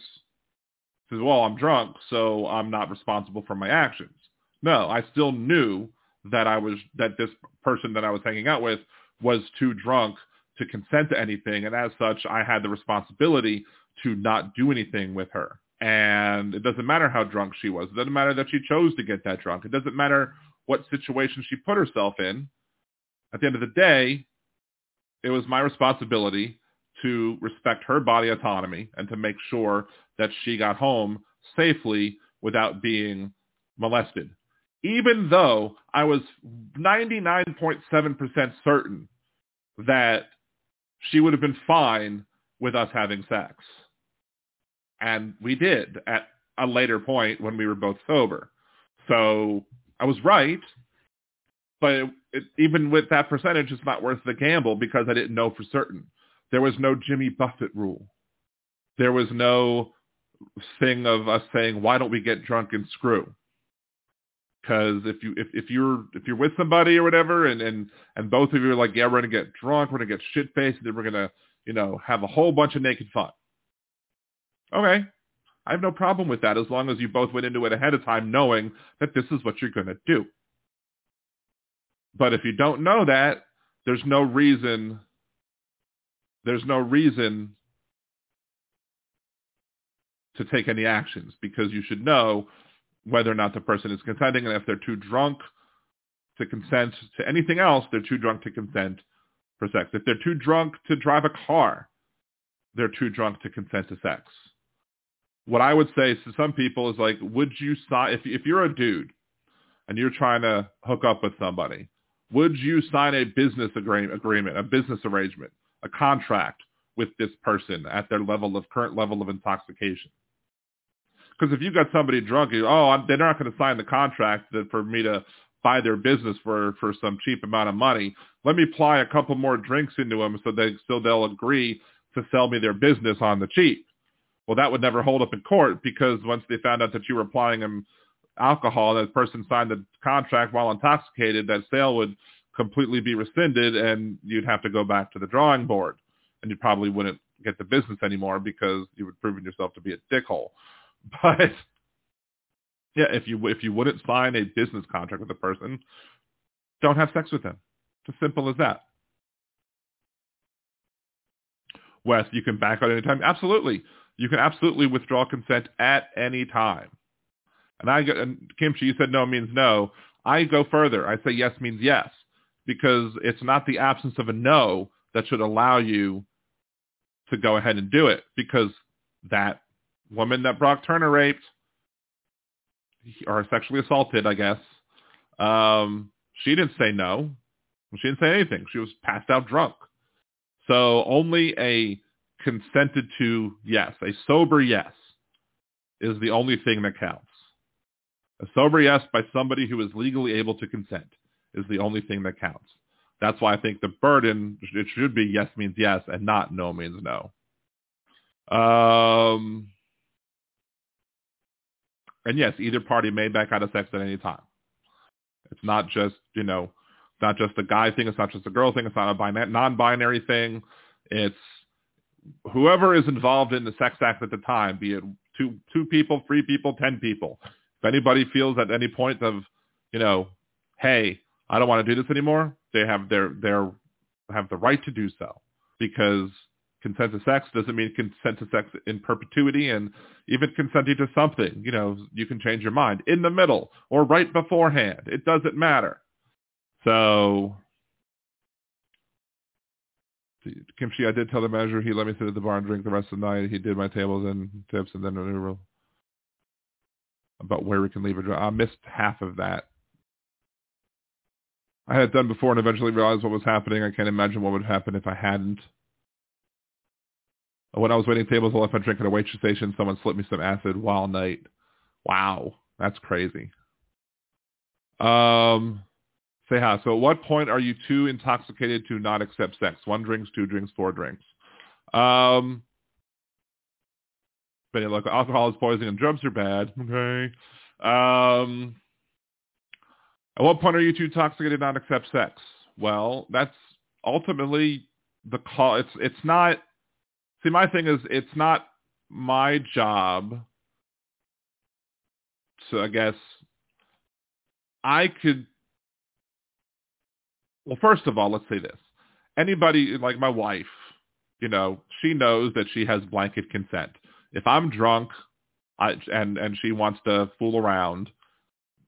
says, well, I'm drunk, so I'm not responsible for my actions. No, I still knew that I was that this person that I was hanging out with was too drunk to consent to anything, and as such, I had the responsibility to not do anything with her. And it doesn't matter how drunk she was. It doesn't matter that she chose to get that drunk. It doesn't matter what situation she put herself in. At the end of the day, it was my responsibility to respect her body autonomy and to make sure that she got home safely without being molested. Even though I was 99.7% certain that she would have been fine with us having sex. And we did at a later point when we were both sober. So I was right, but it, it, even with that percentage, it's not worth the gamble because I didn't know for certain. There was no Jimmy Buffett rule. There was no thing of us saying, why don't we get drunk and screw? Because if you if, if you're if you're with somebody or whatever, and and and both of you are like, yeah, we're gonna get drunk, we're gonna get shit faced, and then we're gonna you know have a whole bunch of naked fun. Okay, I have no problem with that as long as you both went into it ahead of time knowing that this is what you're gonna do. But if you don't know that, there's no reason there's no reason to take any actions because you should know whether or not the person is consenting. And if they're too drunk to consent to anything else, they're too drunk to consent for sex. If they're too drunk to drive a car, they're too drunk to consent to sex. What I would say to some people is like, would you sign, if, if you're a dude and you're trying to hook up with somebody, would you sign a business agreement, a business arrangement, a contract with this person at their level of current level of intoxication? Because if you've got somebody drunk, you, oh, I'm, they're not going to sign the contract that for me to buy their business for for some cheap amount of money. Let me ply a couple more drinks into them so they so they'll agree to sell me their business on the cheap. Well, that would never hold up in court because once they found out that you were applying them alcohol, that person signed the contract while intoxicated, that sale would completely be rescinded and you'd have to go back to the drawing board and you probably wouldn't get the business anymore because you would proven yourself to be a dickhole. But yeah, if you if you wouldn't sign a business contract with a person, don't have sex with them. It's as simple as that. Wes, you can back out any time. Absolutely. You can absolutely withdraw consent at any time. And I and Kimchi, you said no means no. I go further. I say yes means yes because it's not the absence of a no that should allow you to go ahead and do it because that woman that Brock Turner raped or sexually assaulted, I guess, um, she didn't say no. She didn't say anything. She was passed out drunk. So only a consented to yes, a sober yes is the only thing that counts. A sober yes by somebody who is legally able to consent is the only thing that counts. That's why I think the burden, it should be yes means yes and not no means no. Um, and yes, either party may back out of sex at any time. It's not just, you know, it's not just a guy thing. It's not just a girl thing. It's not a non-binary thing. It's whoever is involved in the sex act at the time, be it two two people, three people, ten people. If anybody feels at any point of, you know, hey, I don't want to do this anymore, they have their their have the right to do so because consent to sex doesn't mean consent to sex in perpetuity and even consenting to something, you know, you can change your mind in the middle or right beforehand. It doesn't matter. So Kimchi, I did tell the manager he let me sit at the bar and drink the rest of the night. He did my tables and tips and then about where we can leave a I missed half of that. I had done before and eventually realized what was happening. I can't imagine what would happen if I hadn't. When I was waiting tables, I left my drink at a waitress station. Someone slipped me some acid while night. Wow, that's crazy. Um, say hi. So at what point are you too intoxicated to not accept sex? One drinks, two drinks, four drinks. Um, but look, alcohol is poison and drugs are bad. Okay. Um, at what point are you too intoxicated to not accept sex? Well, that's ultimately the call. It's it's not See, my thing is, it's not my job. So I guess I could. Well, first of all, let's say this: anybody like my wife, you know, she knows that she has blanket consent. If I'm drunk, I, and and she wants to fool around,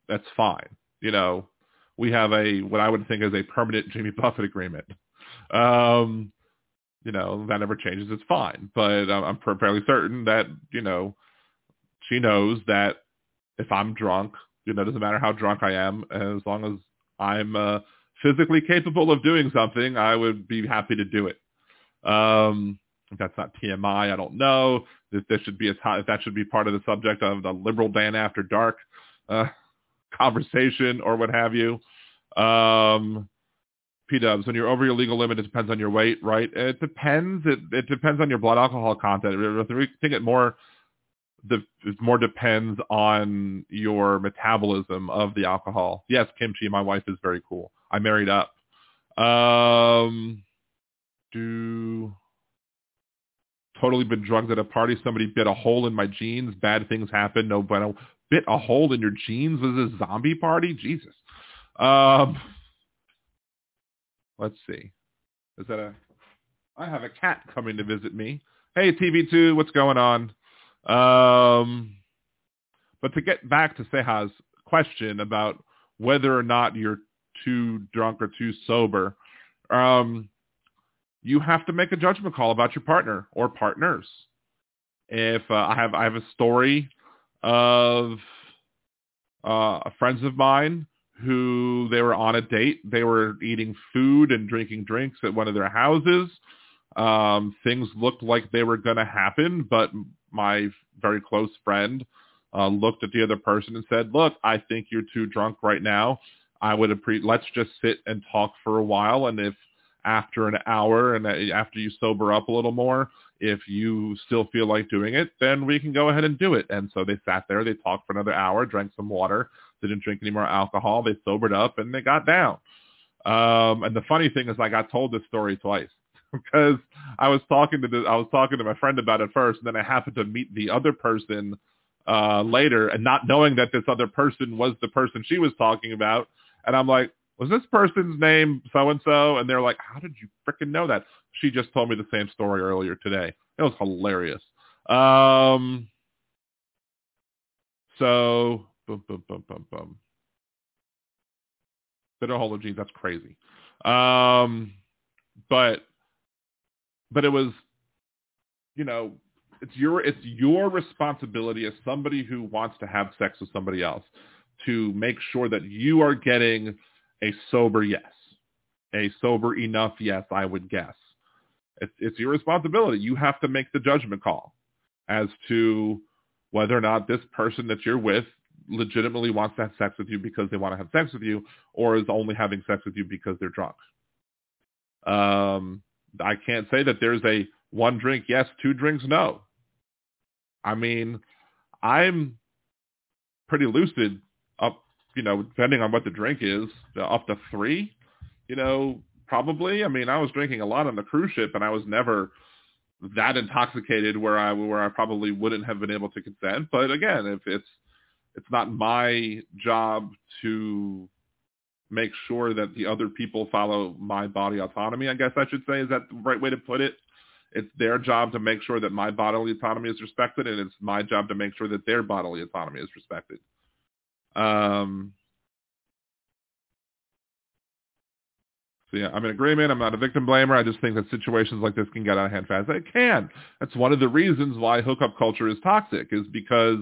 that's fine. You know, we have a what I would think is a permanent Jimmy Buffett agreement. Um, you know, that never changes. It's fine. But I'm fairly certain that, you know, she knows that if I'm drunk, you know, doesn't matter how drunk I am, as long as I'm uh, physically capable of doing something, I would be happy to do it. Um, if that's not TMI, I don't know. If this should be a if that should be part of the subject of the liberal Dan after dark uh, conversation or what have you. Um, P-dubs, when you're over your legal limit, it depends on your weight, right? It depends. It, it depends on your blood alcohol content. I think it more the it more depends on your metabolism of the alcohol. Yes, kimchi, my wife is very cool. I married up. Um, do totally been drugged at a party. Somebody bit a hole in my jeans. Bad things happen. No bueno. Bit a hole in your jeans was a zombie party. Jesus. Um, Let's see. Is that a? I have a cat coming to visit me. Hey, TV2, what's going on? Um, but to get back to Seha's question about whether or not you're too drunk or too sober, um, you have to make a judgment call about your partner or partners. If uh, I have I have a story of uh, friends of mine who they were on a date. They were eating food and drinking drinks at one of their houses. Um, things looked like they were going to happen, but my very close friend uh, looked at the other person and said, look, I think you're too drunk right now. I would appreciate. Let's just sit and talk for a while, and if after an hour and after you sober up a little more, if you still feel like doing it, then we can go ahead and do it. And so they sat there, they talked for another hour, drank some water, didn't drink any more alcohol, they sobered up, and they got down. Um, and the funny thing is, I got told this story twice because I was talking to the, I was talking to my friend about it first, and then I happened to meet the other person uh, later, and not knowing that this other person was the person she was talking about, and I'm like, was this person's name so and so? And they're like, how did you freaking know that? She just told me the same story earlier today. It was hilarious. Um, so, boom, boom, boom, boom, boom. Bidahology, that's crazy. Um, but, but it was, you know, it's your it's your responsibility as somebody who wants to have sex with somebody else to make sure that you are getting a sober yes, a sober enough yes, I would guess. It's, it's your responsibility. You have to make the judgment call as to whether or not this person that you're with legitimately wants to have sex with you because they want to have sex with you or is only having sex with you because they're drunk. Um, I can't say that there's a one drink yes, two drinks no. I mean, I'm pretty lucid you know, depending on what the drink is, up to three, you know, probably. I mean, I was drinking a lot on the cruise ship, and I was never that intoxicated where I where I probably wouldn't have been able to consent. But again, if it's it's not my job to make sure that the other people follow my body autonomy. I guess I should say is that the right way to put it. It's their job to make sure that my bodily autonomy is respected, and it's my job to make sure that their bodily autonomy is respected. Um, so yeah, I'm in agreement. I'm not a victim blamer. I just think that situations like this can get out of hand fast. It can. That's one of the reasons why hookup culture is toxic, is because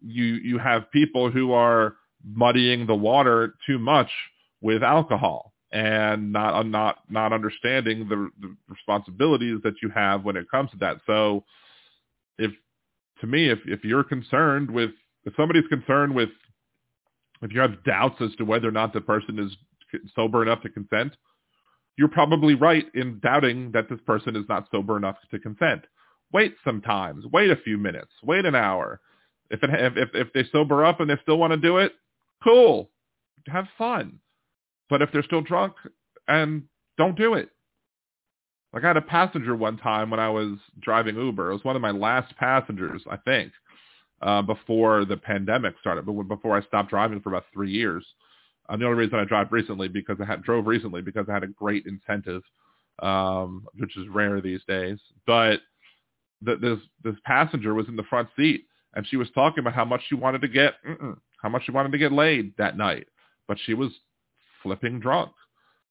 you you have people who are muddying the water too much with alcohol and not not not understanding the, the responsibilities that you have when it comes to that. So, if to me, if if you're concerned with if somebody's concerned with if you have doubts as to whether or not the person is sober enough to consent, you're probably right in doubting that this person is not sober enough to consent. Wait sometimes. Wait a few minutes. Wait an hour. If it, if if they sober up and they still want to do it, cool. Have fun. But if they're still drunk and don't do it. Like I had a passenger one time when I was driving Uber. It was one of my last passengers, I think uh, before the pandemic started, but before I stopped driving for about three years. Uh, the only reason I drive recently because I had drove recently because I had a great incentive, um, which is rare these days. But this this passenger was in the front seat and she was talking about how much she wanted to get, how much she wanted to get laid that night, but she was flipping drunk.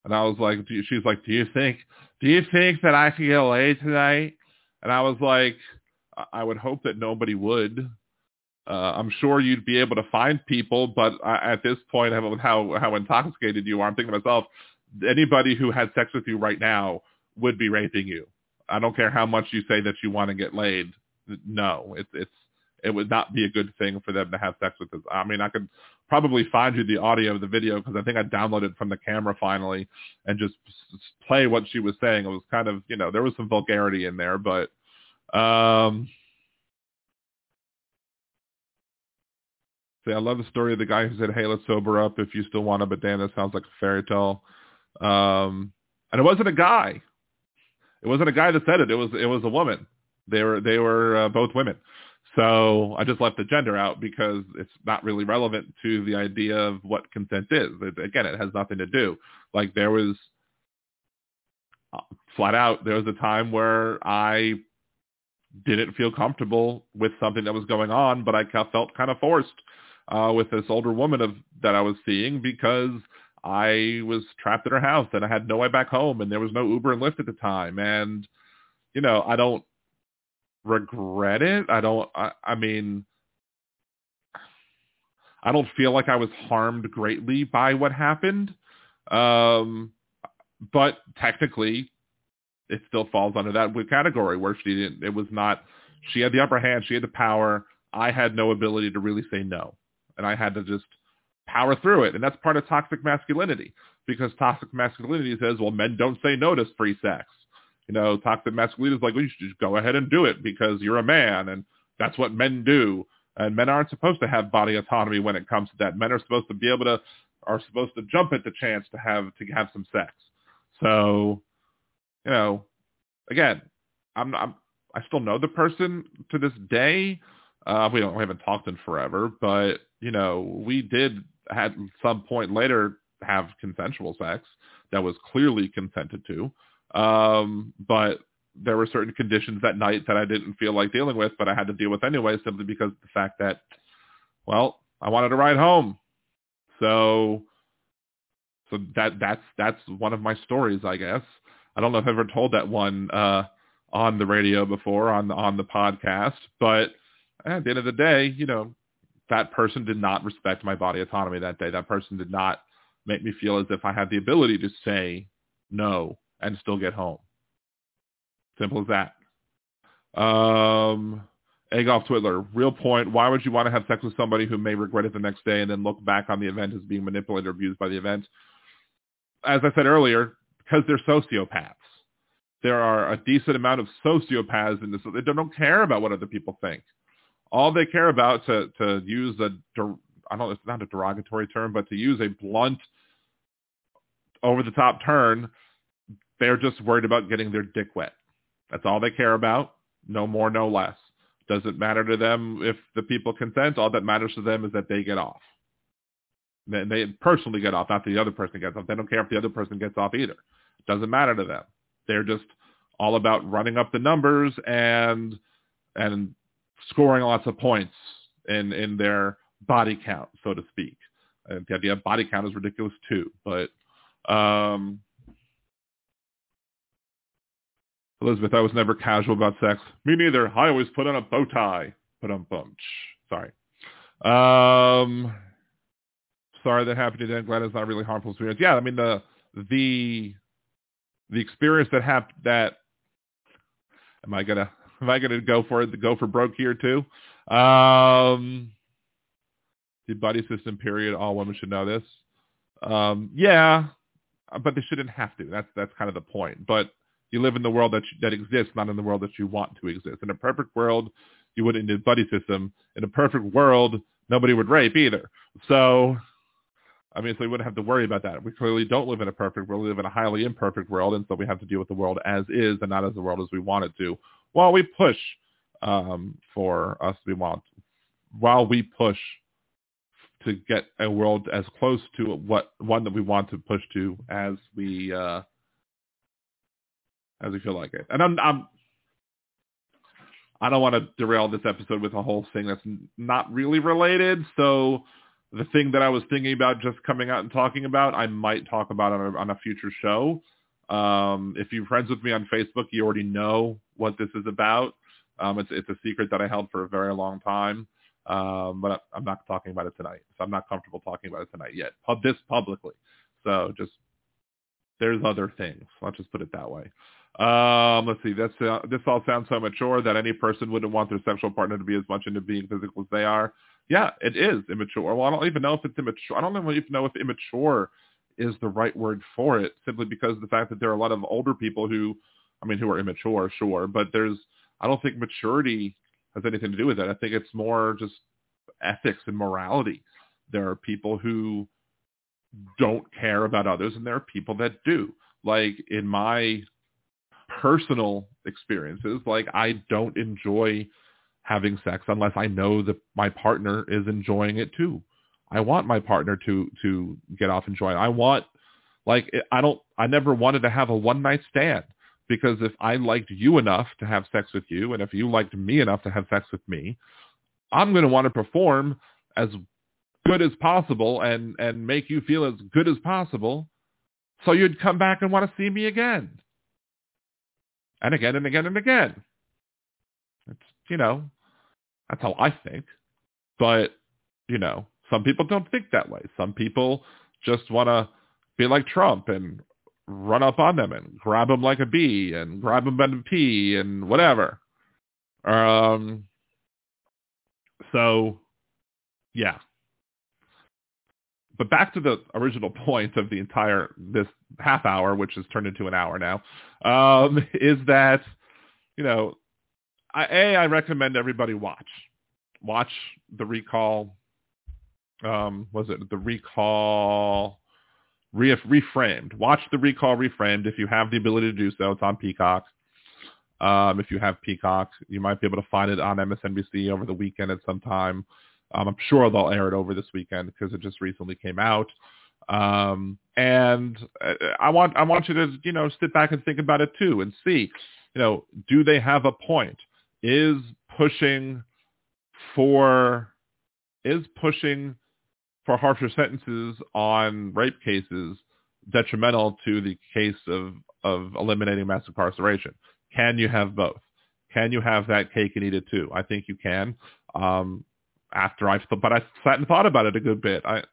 And I was like, she's like, do you think, do you think that I could get laid tonight? And I was like, I would hope that nobody would. Uh, I'm sure you'd be able to find people, but at this point, how how intoxicated you are, I'm thinking to myself, anybody who had sex with you right now would be raping you. I don't care how much you say that you want to get laid. No, it's it's it would not be a good thing for them to have sex with us. I mean, I could probably find you the audio of the video because I think I downloaded from the camera finally and just play what she was saying. It was kind of, you know, there was some vulgarity in there, but um See, I love the story of the guy who said, "Hey, let's sober up if you still want to." But damn, that sounds like a fairy tale. Um, and it wasn't a guy. It wasn't a guy that said it. It was it was a woman. They were they were uh, both women. So I just left the gender out because it's not really relevant to the idea of what consent is. It, again, it has nothing to do. Like there was uh, flat out, there was a time where I didn't feel comfortable with something that was going on, but I felt kind of forced uh, with this older woman of that I was seeing because I was trapped in her house and I had no way back home and there was no Uber and Lyft at the time. And, you know, I don't regret it. I don't, I, I mean, I don't feel like I was harmed greatly by what happened. Um, but technically it still falls under that category where she didn't, it was not, she had the upper hand. She had the power. I had no ability to really say no and I had to just power through it. And that's part of toxic masculinity because toxic masculinity says, well, men don't say no to free sex. You know, toxic masculinity is like, well, you should just go ahead and do it because you're a man and that's what men do. And men aren't supposed to have body autonomy when it comes to that. Men are supposed to be able to, are supposed to jump at the chance to have, to have some sex. So, you know, again, I'm, I'm I still know the person to this day. Uh, we don't we haven't talked in forever, but you know, we did at some point later have consensual sex that was clearly consented to. Um, but there were certain conditions that night that I didn't feel like dealing with, but I had to deal with anyway, simply because of the fact that, well, I wanted to ride home. So, so that that's that's one of my stories, I guess. I don't know if I've ever told that one uh, on the radio before, on the, on the podcast, but at the end of the day, you know, that person did not respect my body autonomy that day. That person did not make me feel as if I had the ability to say no and still get home. Simple as that. Um, Agolf Twiddler, real point. Why would you want to have sex with somebody who may regret it the next day and then look back on the event as being manipulated or abused by the event? As I said earlier, because they're sociopaths. There are a decent amount of sociopaths in this. They don't care about what other people think. All they care about, to, to use a, I don't it's not a derogatory term, but to use a blunt, over-the-top turn, they're just worried about getting their dick wet. That's all they care about. No more, no less. Doesn't matter to them if the people consent. All that matters to them is that they get off. They, they personally get off, not the other person gets off. They don't care if the other person gets off either. Doesn't matter to them. They're just all about running up the numbers and and scoring lots of points in in their body count, so to speak. And the idea of body count is ridiculous too, but um, Elizabeth, I was never casual about sex. Me neither. I always put on a bow tie. Put on bunch. Sorry. Um, sorry that happened to Dan. Glad it's not really harmful experience. Yeah, I mean the the the experience that happened that am I gonna am I gonna go for it go for broke here too? Um, the buddy system period. All women should know this. Um, yeah, but they shouldn't have to. That's that's kind of the point. But you live in the world that you, that exists, not in the world that you want to exist. In a perfect world, you wouldn't need a buddy system. In a perfect world, nobody would rape either. So, I mean, so we wouldn't have to worry about that. We clearly don't live in a perfect world. We live in a highly imperfect world, and so we have to deal with the world as is and not as the world as we want it to. While we push um, for us, we want while we push to get a world as close to what one that we want to push to as we uh, as we feel like it. And I'm, I'm I don't want to derail this episode with a whole thing that's not really related. So the thing that I was thinking about just coming out and talking about, I might talk about on a, on a future show. Um, if you're friends with me on Facebook, you already know what this is about. Um, it's it's a secret that I held for a very long time, um, but I'm not talking about it tonight. So I'm not comfortable talking about it tonight yet. Pub this publicly. So just there's other things. Let's just put it that way. Um, let's see. That's uh, this all sounds so mature that any person wouldn't want their sexual partner to be as much into being physical as they are. Yeah, it is immature. Well, I don't even know if it's immature. I don't even know if immature is the right word for it, simply because the fact that there are a lot of older people who, I mean, who are immature, sure, but there's, I don't think maturity has anything to do with it. I think it's more just ethics and morality. There are people who don't care about others, and there are people that do. Like in my personal experiences. Like I don't enjoy having sex unless I know that my partner is enjoying it too. I want my partner to to get off and join. I want like I don't I never wanted to have a one night stand because if I liked you enough to have sex with you and if you liked me enough to have sex with me, I'm going to want to perform as good as possible and and make you feel as good as possible so you'd come back and want to see me again and again and again and again. It's, you know, that's how I think. But, you know, some people don't think that way. Some people just want to be like Trump and run up on them and grab them like a bee and grab them by the pee and whatever. Um, so, yeah. but back to the original point of the entire this half hour, which has turned into an hour now, um, is that you know, I, a I recommend everybody watch watch the recall. Um, was it the recall? Re- reframed. Watch the recall reframed if you have the ability to do so. It's on Peacock. Um, if you have Peacock, you might be able to find it on MSNBC over the weekend at some time. Um, I'm sure they'll air it over this weekend because it just recently came out. Um, and uh, I want I want you to you know sit back and think about it too and see, you know, do they have a point? Is pushing for is pushing for harsher sentences on rape cases detrimental to the case of of eliminating mass incarceration? Can you have both? Can you have that cake and eat it too? I think you can. Um, after I've, but I sat and thought about it a good bit. I,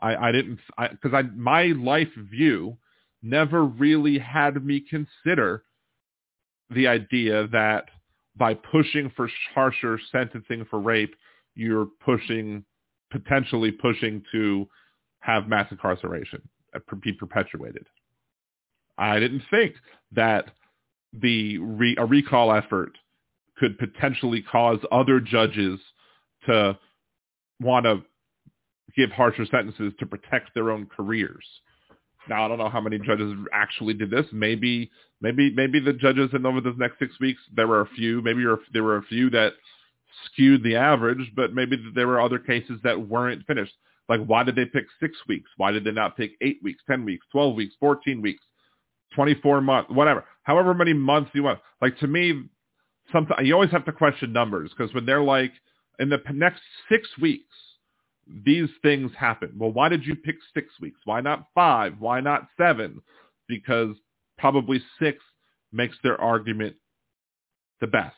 I, I didn't, because I, I, my life view never really had me consider the idea that by pushing for harsher sentencing for rape, you're pushing, potentially pushing to have mass incarceration uh, be perpetuated. I didn't think that the re, a recall effort could potentially cause other judges to want to give harsher sentences to protect their own careers. Now I don't know how many judges actually did this. Maybe, maybe, maybe the judges in over the next six weeks there were a few. Maybe there were a few that skewed the average, but maybe there were other cases that weren't finished. Like why did they pick six weeks? Why did they not pick eight weeks, ten weeks, twelve weeks, fourteen weeks, twenty-four months, whatever, however many months you want? Like to me, sometimes you always have to question numbers because when they're like in the next six weeks, these things happen. Well, why did you pick six weeks? Why not five? Why not seven? Because probably six makes their argument the best.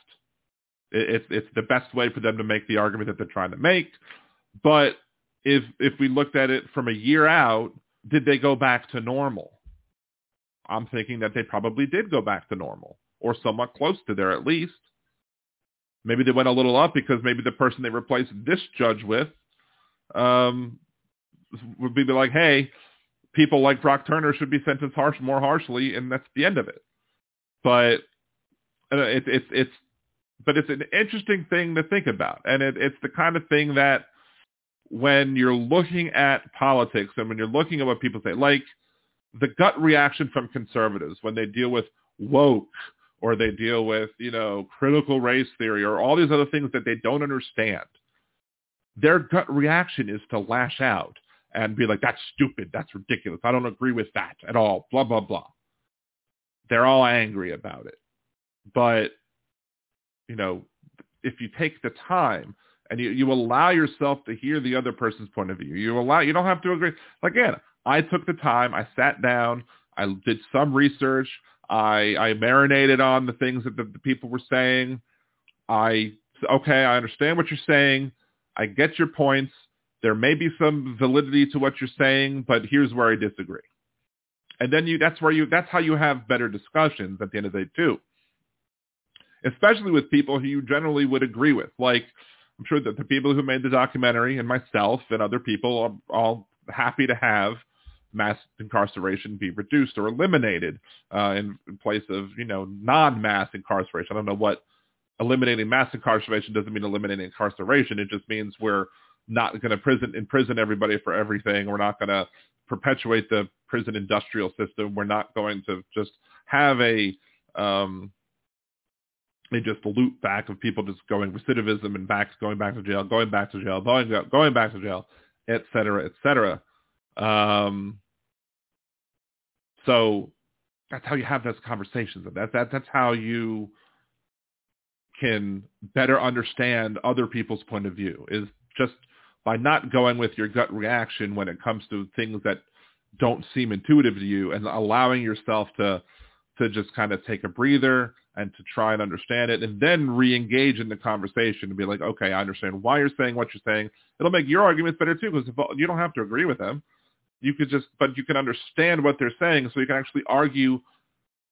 It's it's the best way for them to make the argument that they're trying to make. But if if we looked at it from a year out, did they go back to normal? I'm thinking that they probably did go back to normal or somewhat close to there at least. Maybe they went a little up because maybe the person they replaced this judge with um, would be like, hey, people like Brock Turner should be sentenced harsh, more harshly, and that's the end of it. But uh, it's it's but it's an interesting thing to think about, and it, it's the kind of thing that when you're looking at politics and when you're looking at what people say, like the gut reaction from conservatives when they deal with woke or they deal with, you know, critical race theory or all these other things that they don't understand their gut reaction is to lash out and be like, that's stupid. That's ridiculous. I don't agree with that at all. Blah, blah, blah. They're all angry about it. But, you know, if you take the time and you, you allow yourself to hear the other person's point of view, you allow, you don't have to agree. Again, I took the time. I sat down. I did some research. I, I marinated on the things that the, the people were saying. I, okay, I understand what you're saying I get your points. There may be some validity to what you're saying, but here's where I disagree. And then you, that's where you, that's how you have better discussions at the end of the day too. Especially with people who you generally would agree with. Like, I'm sure that the people who made the documentary and myself and other people are all happy to have mass incarceration be reduced or eliminated uh, in, in place of, you know, non-mass incarceration. I don't know what eliminating mass incarceration doesn't mean eliminating incarceration. It just means we're not going to prison imprison everybody for everything. We're not going to perpetuate the prison industrial system. We're not going to just have a um, a just a loop back of people just going recidivism and back going back to jail, going back to jail, going going back to jail, et cetera, et cetera. Um, so that's how you have those conversations. That that that's how you can better understand other people's point of view is just by not going with your gut reaction when it comes to things that don't seem intuitive to you and allowing yourself to to just kind of take a breather and to try and understand it and then re-engage in the conversation and be like, okay, I understand why you're saying what you're saying. It'll make your arguments better too because you don't have to agree with them. You could just, but you can understand what they're saying so you can actually argue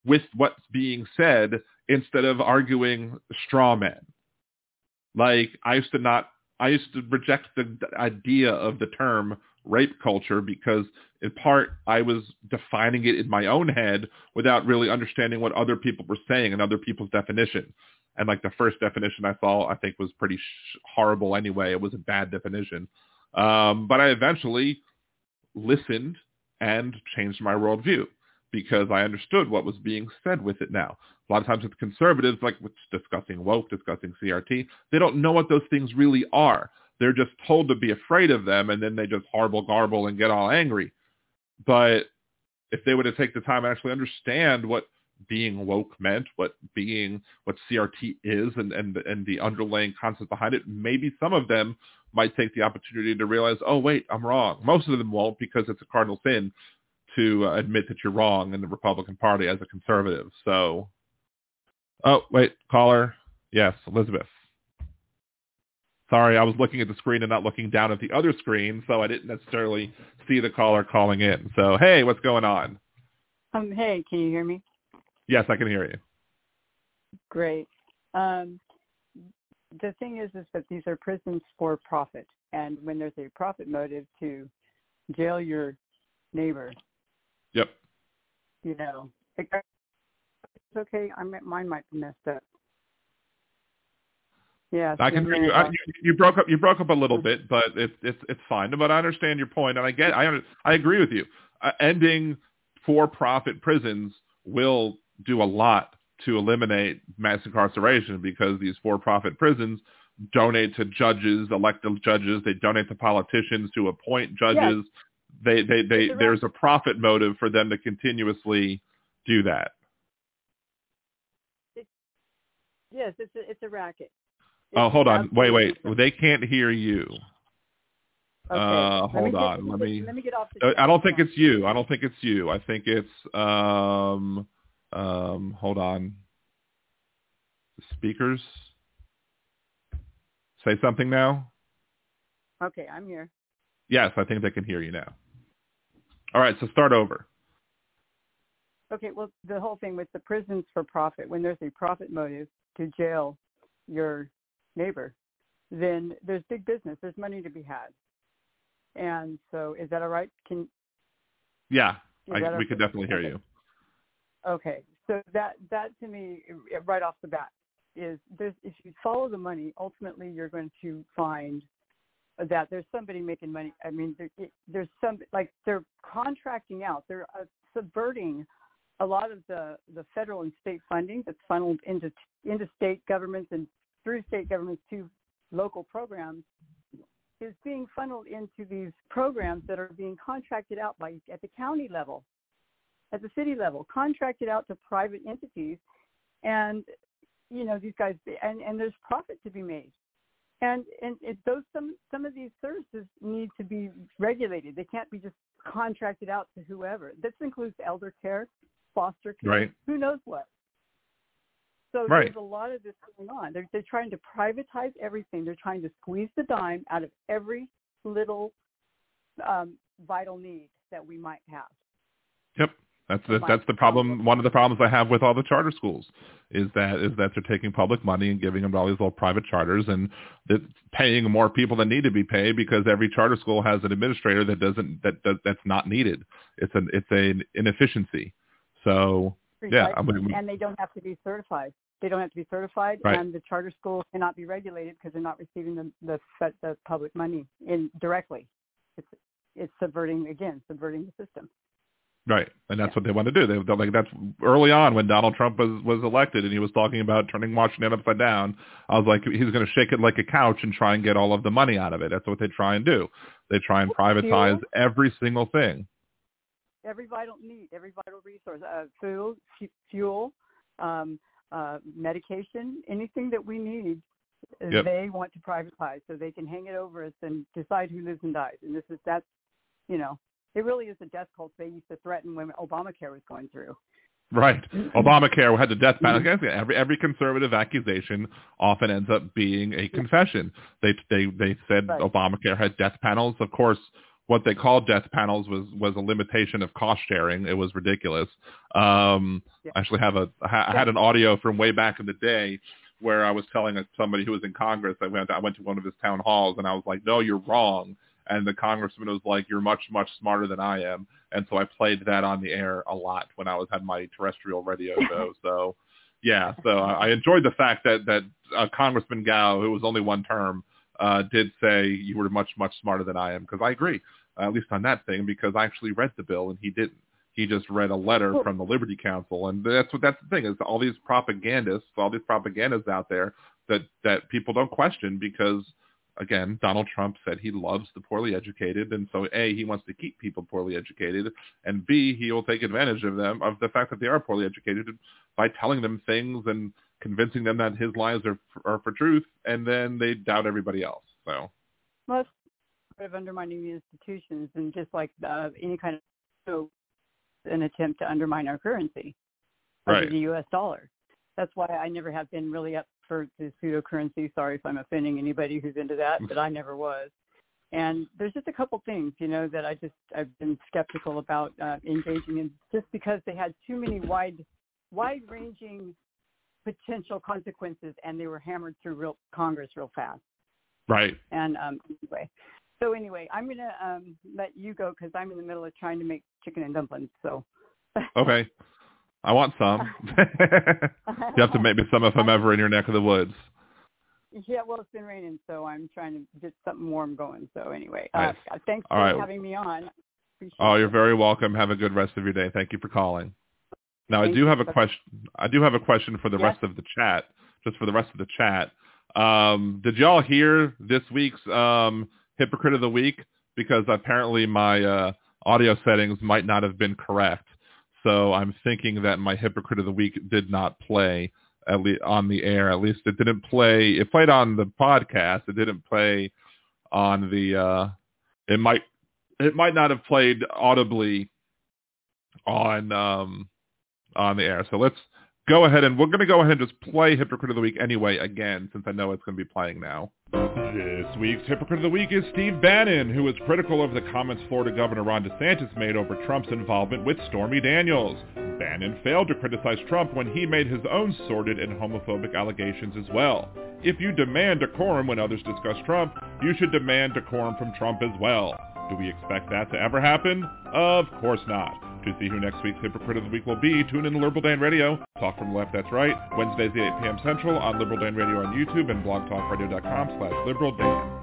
with what's being said instead of arguing straw men. Like I used to not, I used to reject the idea of the term rape culture because in part I was defining it in my own head without really understanding what other people were saying and other people's definition. And like the first definition I saw, I think was pretty sh- horrible anyway. It was a bad definition. Um, but I eventually listened and changed my worldview because I understood what was being said with it now. A lot of times with conservatives, like with discussing woke, discussing CRT, they don't know what those things really are. They're just told to be afraid of them, and then they just harble garble and get all angry. But if they were to take the time and actually understand what being woke meant, what being what CRT is, and and and the underlying concept behind it, maybe some of them might take the opportunity to realize, oh wait, I'm wrong. Most of them won't because it's a cardinal sin to uh, admit that you're wrong in the Republican Party as a conservative. So, oh wait, caller, yes, Elizabeth. Sorry, I was looking at the screen and not looking down at the other screen, so I didn't necessarily see the caller calling in. So, hey, what's going on? Um, hey, can you hear me? Yes, I can hear you. Great. Um, the thing is, is that these are prisons for profit, and when there's a profit motive to jail your neighbor, Yep. you know, it's okay. I mean, mine might be messed up. Yeah, I can hear you. I, you. You broke up. You broke up a little bit, but it's it's it's fine. But I understand your point, and I get. I I agree with you. Uh, ending for-profit prisons will do a lot to eliminate mass incarceration because these for-profit prisons donate to judges, elected judges. They donate to politicians to appoint judges. Yes. They they they. There's a profit motive for them to continuously do that. yes, it's a, it's a racket. Oh, hold on. Wait, wait. They can't hear you. Okay. Uh, Let hold get- on. Let me. let me get off. Uh, I don't think it's you. I don't think it's you. I think it's um um hold on. Speakers. Say something now. Okay, I'm here. Yes, I think they can hear you now. All right, so start over. Okay, well, the whole thing with the prisons for profit, when there's a profit motive to jail your neighbor, then there's big business. There's money to be had. And so, is that all right? Can Yeah, I, we okay? could definitely hear you. Okay, so that that to me, right off the bat, is there's if you follow the money, ultimately you're going to find that there's somebody making money. I mean, there, it, there's some like they're contracting out. They're uh, subverting a lot of the the federal and state funding that's funneled into into state governments and through state governments to local programs is being funneled into these programs that are being contracted out by at the county level at the city level, contracted out to private entities, and you know these guys, and and there's profit to be made, and and it, those some some of these services need to be regulated. They can't be just contracted out to whoever. This includes elder care, foster care, Right. who knows what. So Right. there's a lot of this going on. They're they're trying to privatize everything. They're trying to squeeze the dime out of every little um, vital need that we might have. Yep. That's the, that's the problem. One of the problems I have with all the charter schools is that is that they're taking public money and giving them to all these little private charters and it's paying more people than need to be paid because every charter school has an administrator that doesn't that, that that's not needed. It's an it's an inefficiency. So Yeah, I mean- and they don't have to be certified. They don't have to be certified, Right. and the charter school cannot be regulated because they're not receiving the the, the public money in directly. It's it's subverting again, subverting the system. Right, and that's Yeah. what they want to do. They, like that's early on when Donald Trump was was elected, and he was talking about turning Washington upside down. I was like, he's going to shake it like a couch and try and get all of the money out of it. That's what they try and do. They try and privatize every single thing. Every vital need, every vital resource, uh, food, fuel, um, uh, medication, anything that we need, uh, Yep. they want to privatize so they can hang it over us and decide who lives and dies. And this is that's, you know, it really is a death cult they used to threaten when Obamacare was going through. Right. Obamacare had the death penalty. Every every conservative accusation often ends up being a confession. They they they said Right. Obamacare had death panels. Of course, what they called death panels was was a limitation of cost sharing. It was ridiculous. Um, Yeah. I actually have a I had an audio from way back in the day where I was telling somebody who was in Congress. I went I went to one of his town halls and I was like, "No, you're wrong." and the congressman was like, "You're much much smarter than I am," and so I played that on the air a lot when I was had my terrestrial radio show. so yeah, so I enjoyed the fact that that uh, Congressman Cao, who was only one term, uh, did say you were much much smarter than I am because I agree, uh, at least on that thing because I actually read the bill and he didn't. He just read a letter from the Liberty Counsel, and that's what that's the thing is all these propagandists, all these propagandists out there that that people don't question because again, Donald Trump said he loves the poorly educated, and so a he wants to keep people poorly educated, and b he will take advantage of them of the fact that they are poorly educated by telling them things and convincing them that his lies are are for truth, and then they doubt everybody else. So Well, that's part of undermining the institutions and just like uh, any kind of so an attempt to undermine our currency, like Right. the U.S. dollar. That's why I never have been really up for the pseudo currency. Sorry if I'm offending anybody who's into that, but I never was. And there's just a couple things, you know, that I just I've been skeptical about uh, engaging in, just because they had too many wide, wide-ranging potential consequences, and they were hammered through real Congress real fast. right, And um, anyway, so anyway, I'm gonna um, let you go because I'm in the middle of trying to make chicken and dumplings. So okay, I want some. you have to make me some if I'm ever in your neck of the woods. Yeah, well, it's been raining, so I'm trying to get something warm going. So anyway, Nice. uh, thanks All for right. having me on. Appreciate Oh, you're it. very welcome. Have a good rest of your day. Thank you for calling. Now, I do have a question. I do have a question for the Yes. rest of the chat, just for the rest of the chat. Um, did y'all hear this week's um, hypocrite of the week? Because apparently my uh, audio settings might not have been correct. So I'm thinking that my hypocrite of the week did not play at least on the air. At least it didn't play. It played on the podcast. It didn't play on the. Uh, it might. It might not have played audibly on um, on the air. So let's go ahead and we're going to go ahead and just play Hypocrite of the Week anyway again, since I know it's going to be playing now. This week's Hypocrite of the Week is Steve Bannon, who was critical of the comments Florida Governor Ron DeSantis made over Trump's involvement with Stormy Daniels. Bannon failed to criticize Trump when he made his own sordid and homophobic allegations as well. If you demand decorum when others discuss Trump, you should demand decorum from Trump as well. Do we expect that to ever happen? Of course not. To see who next week's Hypocrite of the Week will be, tune in to Liberal Dan Radio. Talk from the left, that's right. Wednesdays at 8 p.m. Central on Liberal Dan Radio on YouTube and blogtalkradio.com slash Liberal Dan.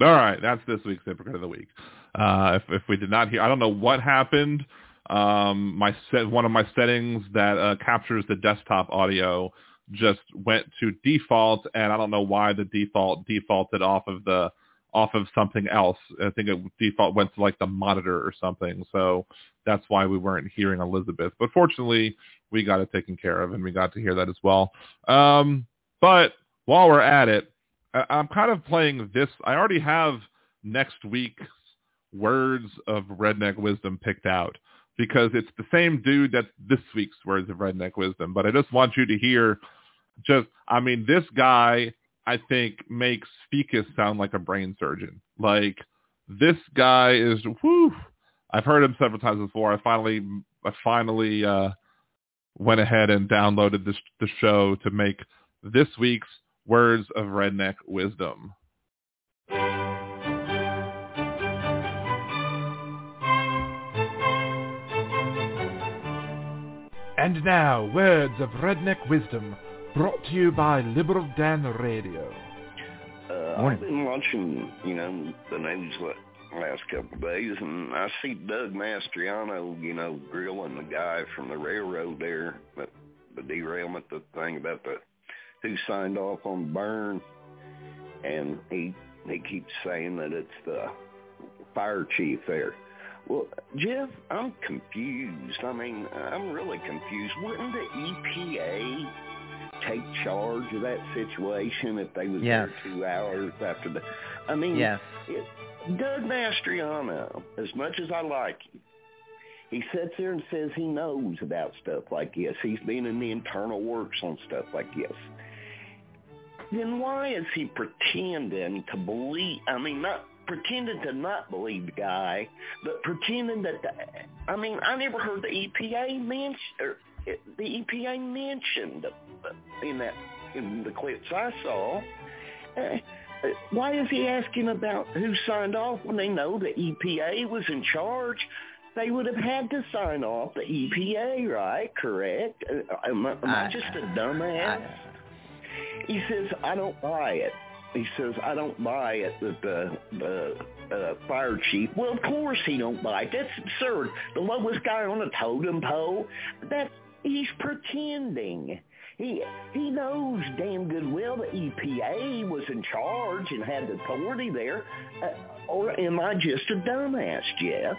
All right, that's this week's Hypocrite of the Week. Uh, if, if we did not hear, I don't know what happened. Um, my set, one of my settings that uh, captures the desktop audio just went to default, and I don't know why the default defaulted off of the off of something else. I think it default went to like the monitor or something. So that's why we weren't hearing Elizabeth. But fortunately, we got it taken care of, and we got to hear that as well. Um, but while we're at it, I- I'm kind of playing this. I already have next week's words of redneck wisdom picked out because it's the same dude that this week's words of redneck wisdom. But I just want you to hear just, I mean, this guy, I think, makes Fekus sound like a brain surgeon. Like, this guy is, whew, I've heard him several times before. I finally, I finally uh, went ahead and downloaded this the show to make this week's words of redneck wisdom. And now, words of redneck wisdom, brought to you by Liberal Dan Radio. Uh, Morning. I've been watching, you know, the news la- last couple of days, and I see Doug Mastriano, you know, grilling the guy from the railroad there, but the derailment, the thing about the who signed off on burn, and he he keeps saying that it's the fire chief there. Well, Jeff, I'm confused. I mean, I'm really confused. Wouldn't the EPA take charge of that situation if they was Yes. there two hours after the? I mean, Yes. it, Doug Mastriano, as much as I like him, he sits there and says he knows about stuff like this. He's been in the internal works on stuff like this. Then why is he pretending to believe? I mean, not pretending to not believe the guy, but pretending that. The, I mean, I never heard the EPA mention or the EPA mentioned in that in the clips I saw. Uh, why is he asking about who signed off when they know the EPA was in charge? They would have had to sign off the EPA, right? Correct? Uh, am I, am I just a dumbass? He says, I don't buy it. He says, I don't buy it that the, the uh, fire chief, well, of course he don't buy it. That's absurd. The lowest guy on the totem pole, that he's pretending. He he knows damn good well the EPA was in charge and had the authority there. Uh, or am I just a dumbass, Jeff?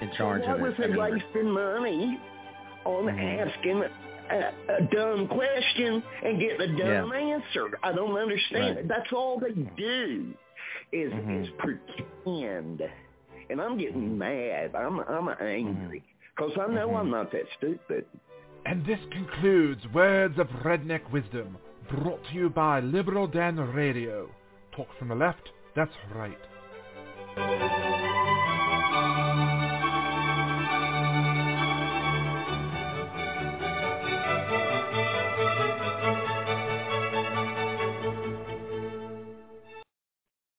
In charge so of was it. they wasting money on Mm-hmm. asking a, a dumb question and get the dumb answer? I don't understand. Right. That's all they do is Mhm. is pretend. And I'm getting mad. I'm I'm angry because I know Mhm. I'm not that stupid. And this concludes Words of Redneck Wisdom, brought to you by Liberal Dan Radio. Talk from the left, that's right.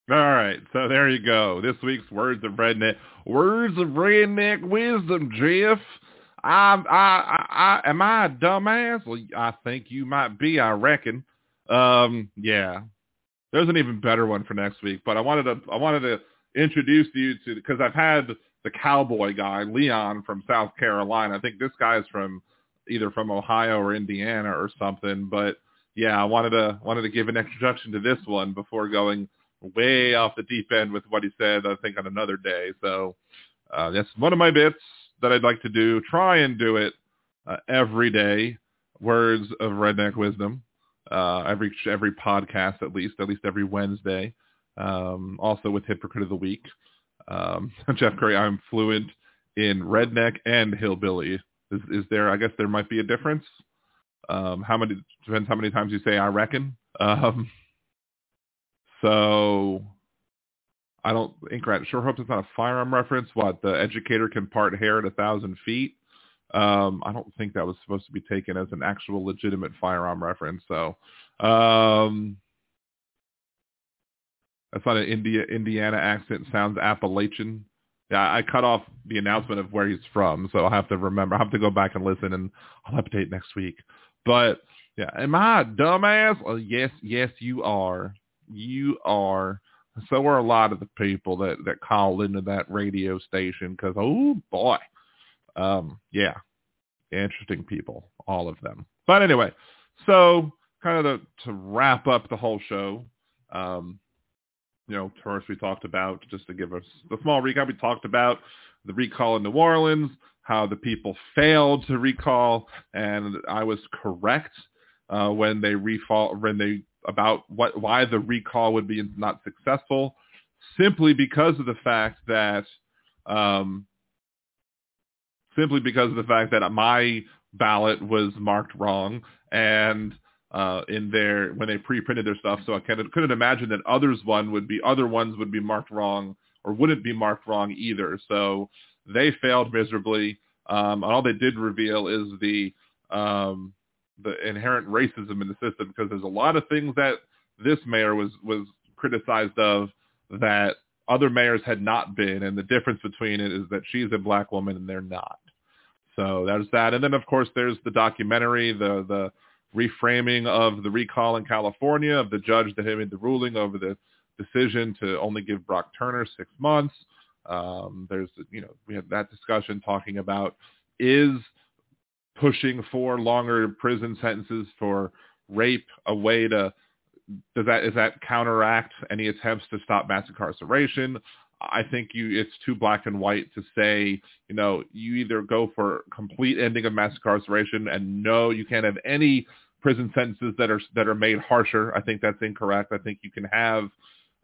All right, so there you go. This week's words of redneck, words of redneck wisdom, Jeff. I, I, I, am I a dumbass? Well, I think you might be. I reckon. Um, yeah. There's an even better one for next week, but I wanted to, I wanted to introduce you to because I've had the cowboy guy, Leon from South Carolina. I think this guy's from either from Ohio or Indiana or something. But yeah, I wanted to wanted to give an introduction to this one before going way off the deep end with what he said, I think, on another day. So uh, that's one of my bits that I'd like to do. Try and do it uh, every day. Words of redneck wisdom. Uh, every every podcast at least, at least every Wednesday. Um, also with Hypocrite of the Week. Um, Jeff Curry, I'm fluent in redneck and hillbilly. Is, is there? I guess there might be a difference. Um, how many depends how many times you say I reckon. Um, so I don't Inkrat sure hope it's not a firearm reference. What the educator can part hair at a thousand feet. Um, I don't think that was supposed to be taken as an actual legitimate firearm reference. So um, that's not an India Indiana accent. Sounds Appalachian. Yeah, I cut off the announcement of where he's from, so I'll have to remember. I'll have to go back and listen, and I'll update next week. But yeah, am I a dumbass? Well, yes, yes, you are. You are. So are a lot of the people that that call into that radio station because oh boy, um, yeah, interesting people, all of them. But anyway, so kind of the, to wrap up the whole show, um, you know, first we talked about just to give us the small recap. We talked about the recall in New Orleans, how the people failed to recall, and I was correct uh, when they refall when they about what why the recall would be not successful, simply because of the fact that um, simply because of the fact that my ballot was marked wrong and uh, in their when they pre-printed their stuff. So I couldn't, couldn't imagine that others one would be other ones would be marked wrong or wouldn't be marked wrong either. So they failed miserably. Um, all they did reveal is the um, the inherent racism in the system because there's a lot of things that this mayor was was criticized of that other mayors had not been, and the difference between it is that she's a black woman and they're not. So there's that, and then of course there's the documentary, the the reframing of the recall in California of the judge that had made the ruling over the decision to only give Brock Turner six months. Um, there's, you know, we had that discussion talking about is pushing for longer prison sentences for rape a way to does that is that counteract any attempts to stop mass incarceration? I think you it's too black and white to say, you know, you either go for complete ending of mass incarceration and no, you can't have any prison sentences that are that are made harsher. I think that's incorrect. I think you can have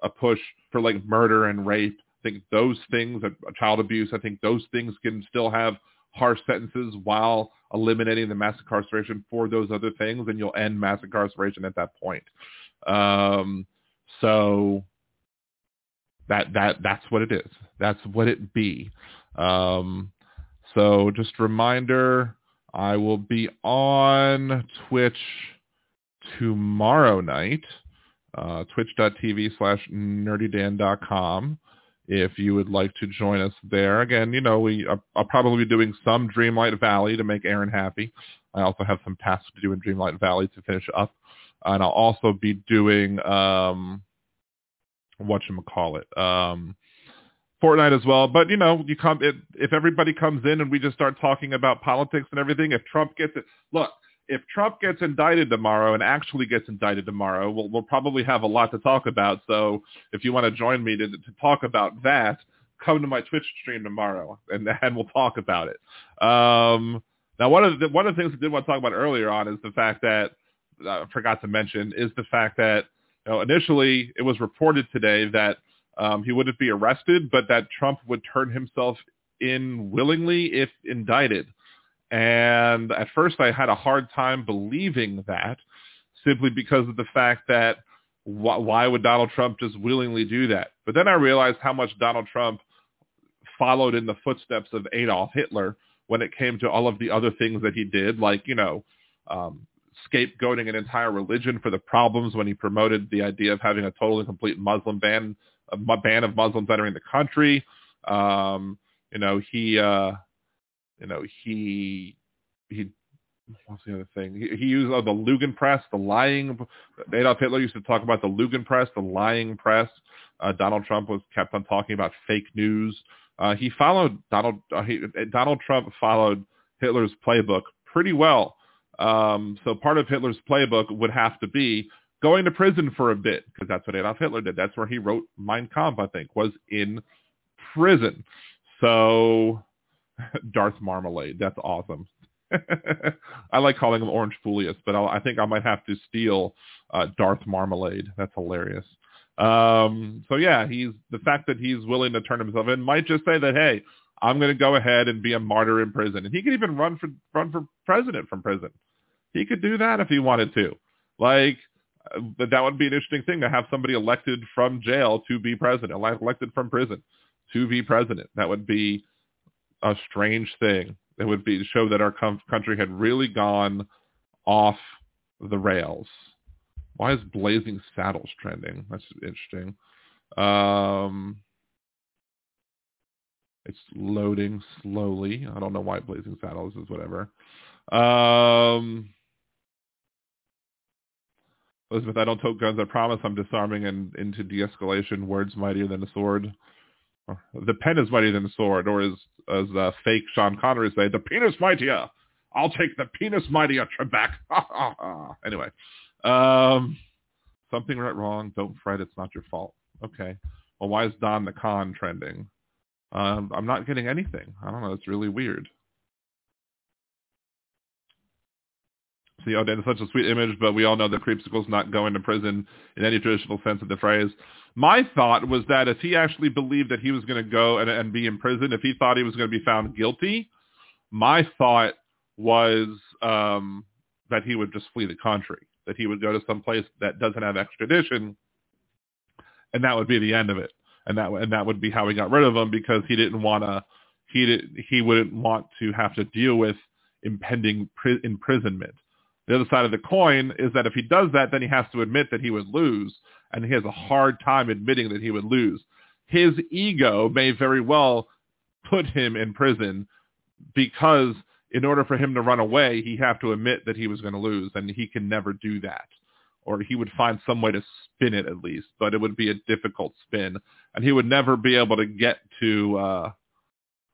a push for like murder and rape. I think those things, child abuse, I think those things can still have harsh sentences while eliminating the mass incarceration for those other things, and you'll end mass incarceration at that point. Um, so that that that's what it is. That's what it be. Um, so just reminder, I will be on Twitch tomorrow night. uh, twitch.tv slash nerdydan.com if you would like to join us there. Again, you know, we I'll probably be doing some Dreamlight Valley to make Aaron happy. I also have some tasks to do in Dreamlight Valley to finish up. And I'll also be doing um what you call it. Um Fortnite as well. But you know, you come it, if everybody comes in and we just start talking about politics and everything, if Trump gets it look, if Trump gets indicted tomorrow and actually gets indicted tomorrow, we'll, we'll probably have a lot to talk about. So if you want to join me to, to talk about that, come to my Twitch stream tomorrow and, and we'll talk about it. Um, now, one of the one of the things I did want to talk about earlier on is the fact that uh, I forgot to mention is the fact that you know, initially it was reported today that um, he wouldn't be arrested, but that Trump would turn himself in willingly if indicted. And at first I had a hard time believing that simply because of the fact that wh- why would Donald Trump just willingly do that? But then I realized how much Donald Trump followed in the footsteps of Adolf Hitler when it came to all of the other things that he did, like, you know, um, scapegoating an entire religion for the problems when he promoted the idea of having a total and complete Muslim ban, a ban of Muslims entering the country. Um, you know, he, uh, you know, he he what's the other thing? He, he used oh, the Lugan press, the lying. Adolf Hitler used to talk about the Lugan press, the lying press. Uh, Donald Trump was kept on talking about fake news. Uh, he followed Donald. Uh, he, Donald Trump followed Hitler's playbook pretty well. Um, so part of Hitler's playbook would have to be going to prison for a bit because that's what Adolf Hitler did. That's where he wrote Mein Kampf. I think was in prison. So Darth Marmalade. That's awesome. I like calling him Orange Foulius, but I'll, i think I might have to steal uh, Darth Marmalade. That's hilarious. Um, so yeah, he's the fact that he's willing to turn himself in might just say that hey, I'm going to go ahead and be a martyr in prison, and he could even run for run for president from prison. He could do that if he wanted to. Like uh, that would be an interesting thing to have somebody elected from jail to be president, elected from prison to be president. That would be a strange thing. It would be show that our com- country had really gone off the rails. Why is Blazing Saddles trending? That's interesting. Um, it's loading slowly. I don't know why Blazing Saddles is whatever. Um, Elizabeth, I don't tote guns. I promise I'm disarming and into de-escalation. Words mightier than a sword the pen is mightier than the sword, or as as uh, fake Sean Connery say, the penis mightier. I'll take the penis mightier, Trebek. anyway, um, something went wrong. Don't fret, it's not your fault. Okay. Well, why is Don the Con trending? Um, I'm not getting anything. I don't know. It's really weird. See, oh, that's such a sweet image, but we all know that Creepsicle's not going to prison in any traditional sense of the phrase. My thought was that if he actually believed that he was going to go and, and be in prison, if he thought he was going to be found guilty, my thought was um, that he would just flee the country, that he would go to some place that doesn't have extradition, and that would be the end of it. And that and that would be how he got rid of him because he didn't want to he did he wouldn't want to have to deal with impending pri- imprisonment. The other side of the coin is that if he does that, then he has to admit that he would lose and he has a hard time admitting that he would lose. His ego may very well put him in prison because in order for him to run away, he have to admit that he was going to lose, and he can never do that. Or he would find some way to spin it at least, but it would be a difficult spin, and he would never be able to get to. Uh,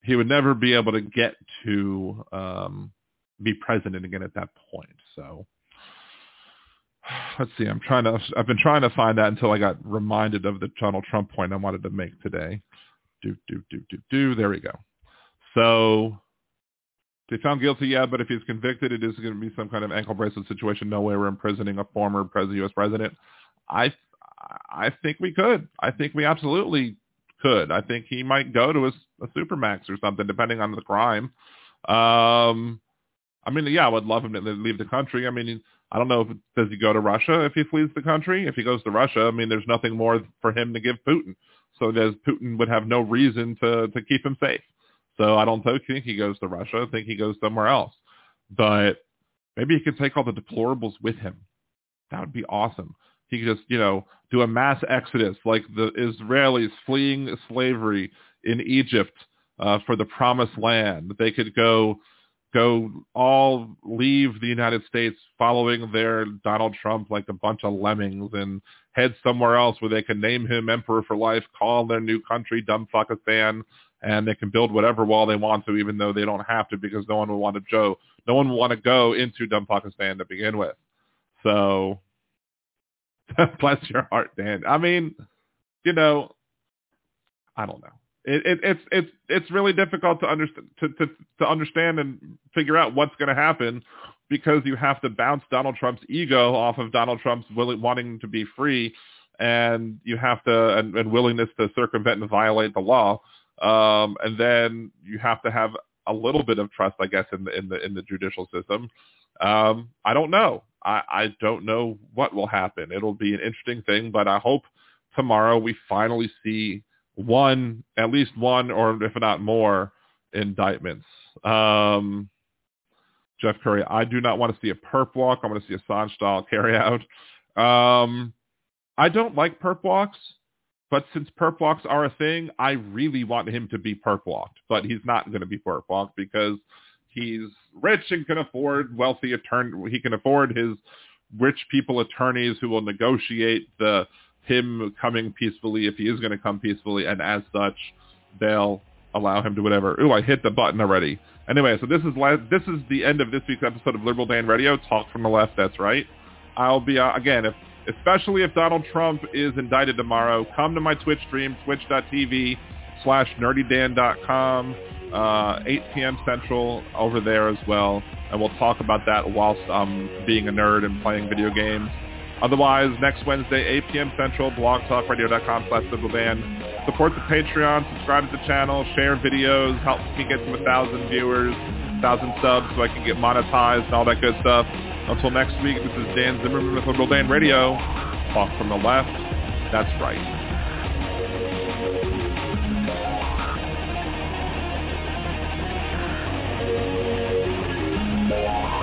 he would never be able to get to um, be president again at that point. So let's see. I'm trying to. I've been trying to find that until I got reminded of the Donald Trump point I wanted to make today. Do do do do do. There we go. So they found guilty, yeah, but if he's convicted, it is going to be some kind of ankle bracelet situation. No way we're imprisoning a former president, U.S. president. I I think we could. I think we absolutely could. I think he might go to a, a supermax or something, depending on the crime. Um, I mean, yeah, I would love him to leave the country. I mean, I don't know if does he go to Russia if he flees the country. If he goes to Russia, I mean, there's nothing more for him to give Putin. So does Putin would have no reason to to keep him safe. So I don't think he goes to Russia. I think he goes somewhere else. But maybe he could take all the deplorables with him. That would be awesome. he could just, you know, do a mass exodus like the Israelis fleeing slavery in Egypt uh, for the promised land. They could go go all leave the United States following their Donald Trump like a bunch of lemmings and head somewhere else where they can name him emperor for life, call their new country dumb and they can build whatever wall they want to, even though they don't have to because no one will want to go. No one will want to go into dumb Pakistan to begin with. So, bless your heart, Dan. I mean, you know, I don't know. It, it, it's it's it's really difficult to understand to, to, to understand and figure out what's going to happen because you have to bounce Donald Trump's ego off of Donald Trump's willing, wanting to be free, and you have to and, and willingness to circumvent and violate the law, um, and then you have to have a little bit of trust, I guess, in the in the in the judicial system. Um, I don't know. I, I don't know what will happen. It'll be an interesting thing, but I hope tomorrow we finally see one, at least one, or if not more, indictments. Um, Jeff Curry, I do not want to see a perp walk. I want to see a Assange style carry out. Um, I don't like perp walks, but since perp walks are a thing, I really want him to be perp walked. But he's not going to be perp walked because he's rich and can afford wealthy attorney. He can afford his rich people attorneys who will negotiate the him coming peacefully if he is going to come peacefully, and as such, they'll allow him to whatever. Ooh, I hit the button already. Anyway, so this is la- this is the end of this week's episode of Liberal Dan Radio. Talk from the left. That's right. I'll be uh, again if especially if Donald Trump is indicted tomorrow. Come to my Twitch stream, twitch.tv slash nerdydan.com, uh, 8 p.m. Central over there as well. And we'll talk about that whilst I'm being a nerd and playing video games. Otherwise, next Wednesday, 8 p.m. Central, blogtalkradio.com slash Liberal Dan. Support the Patreon, subscribe to the channel, share videos, helps me get to 1,000 viewers, 1,000 subs so I can get monetized and all that good stuff. Until next week, this is Dan Zimmerman with Liberal Dan Radio. Talk from the left. That's right. Yeah.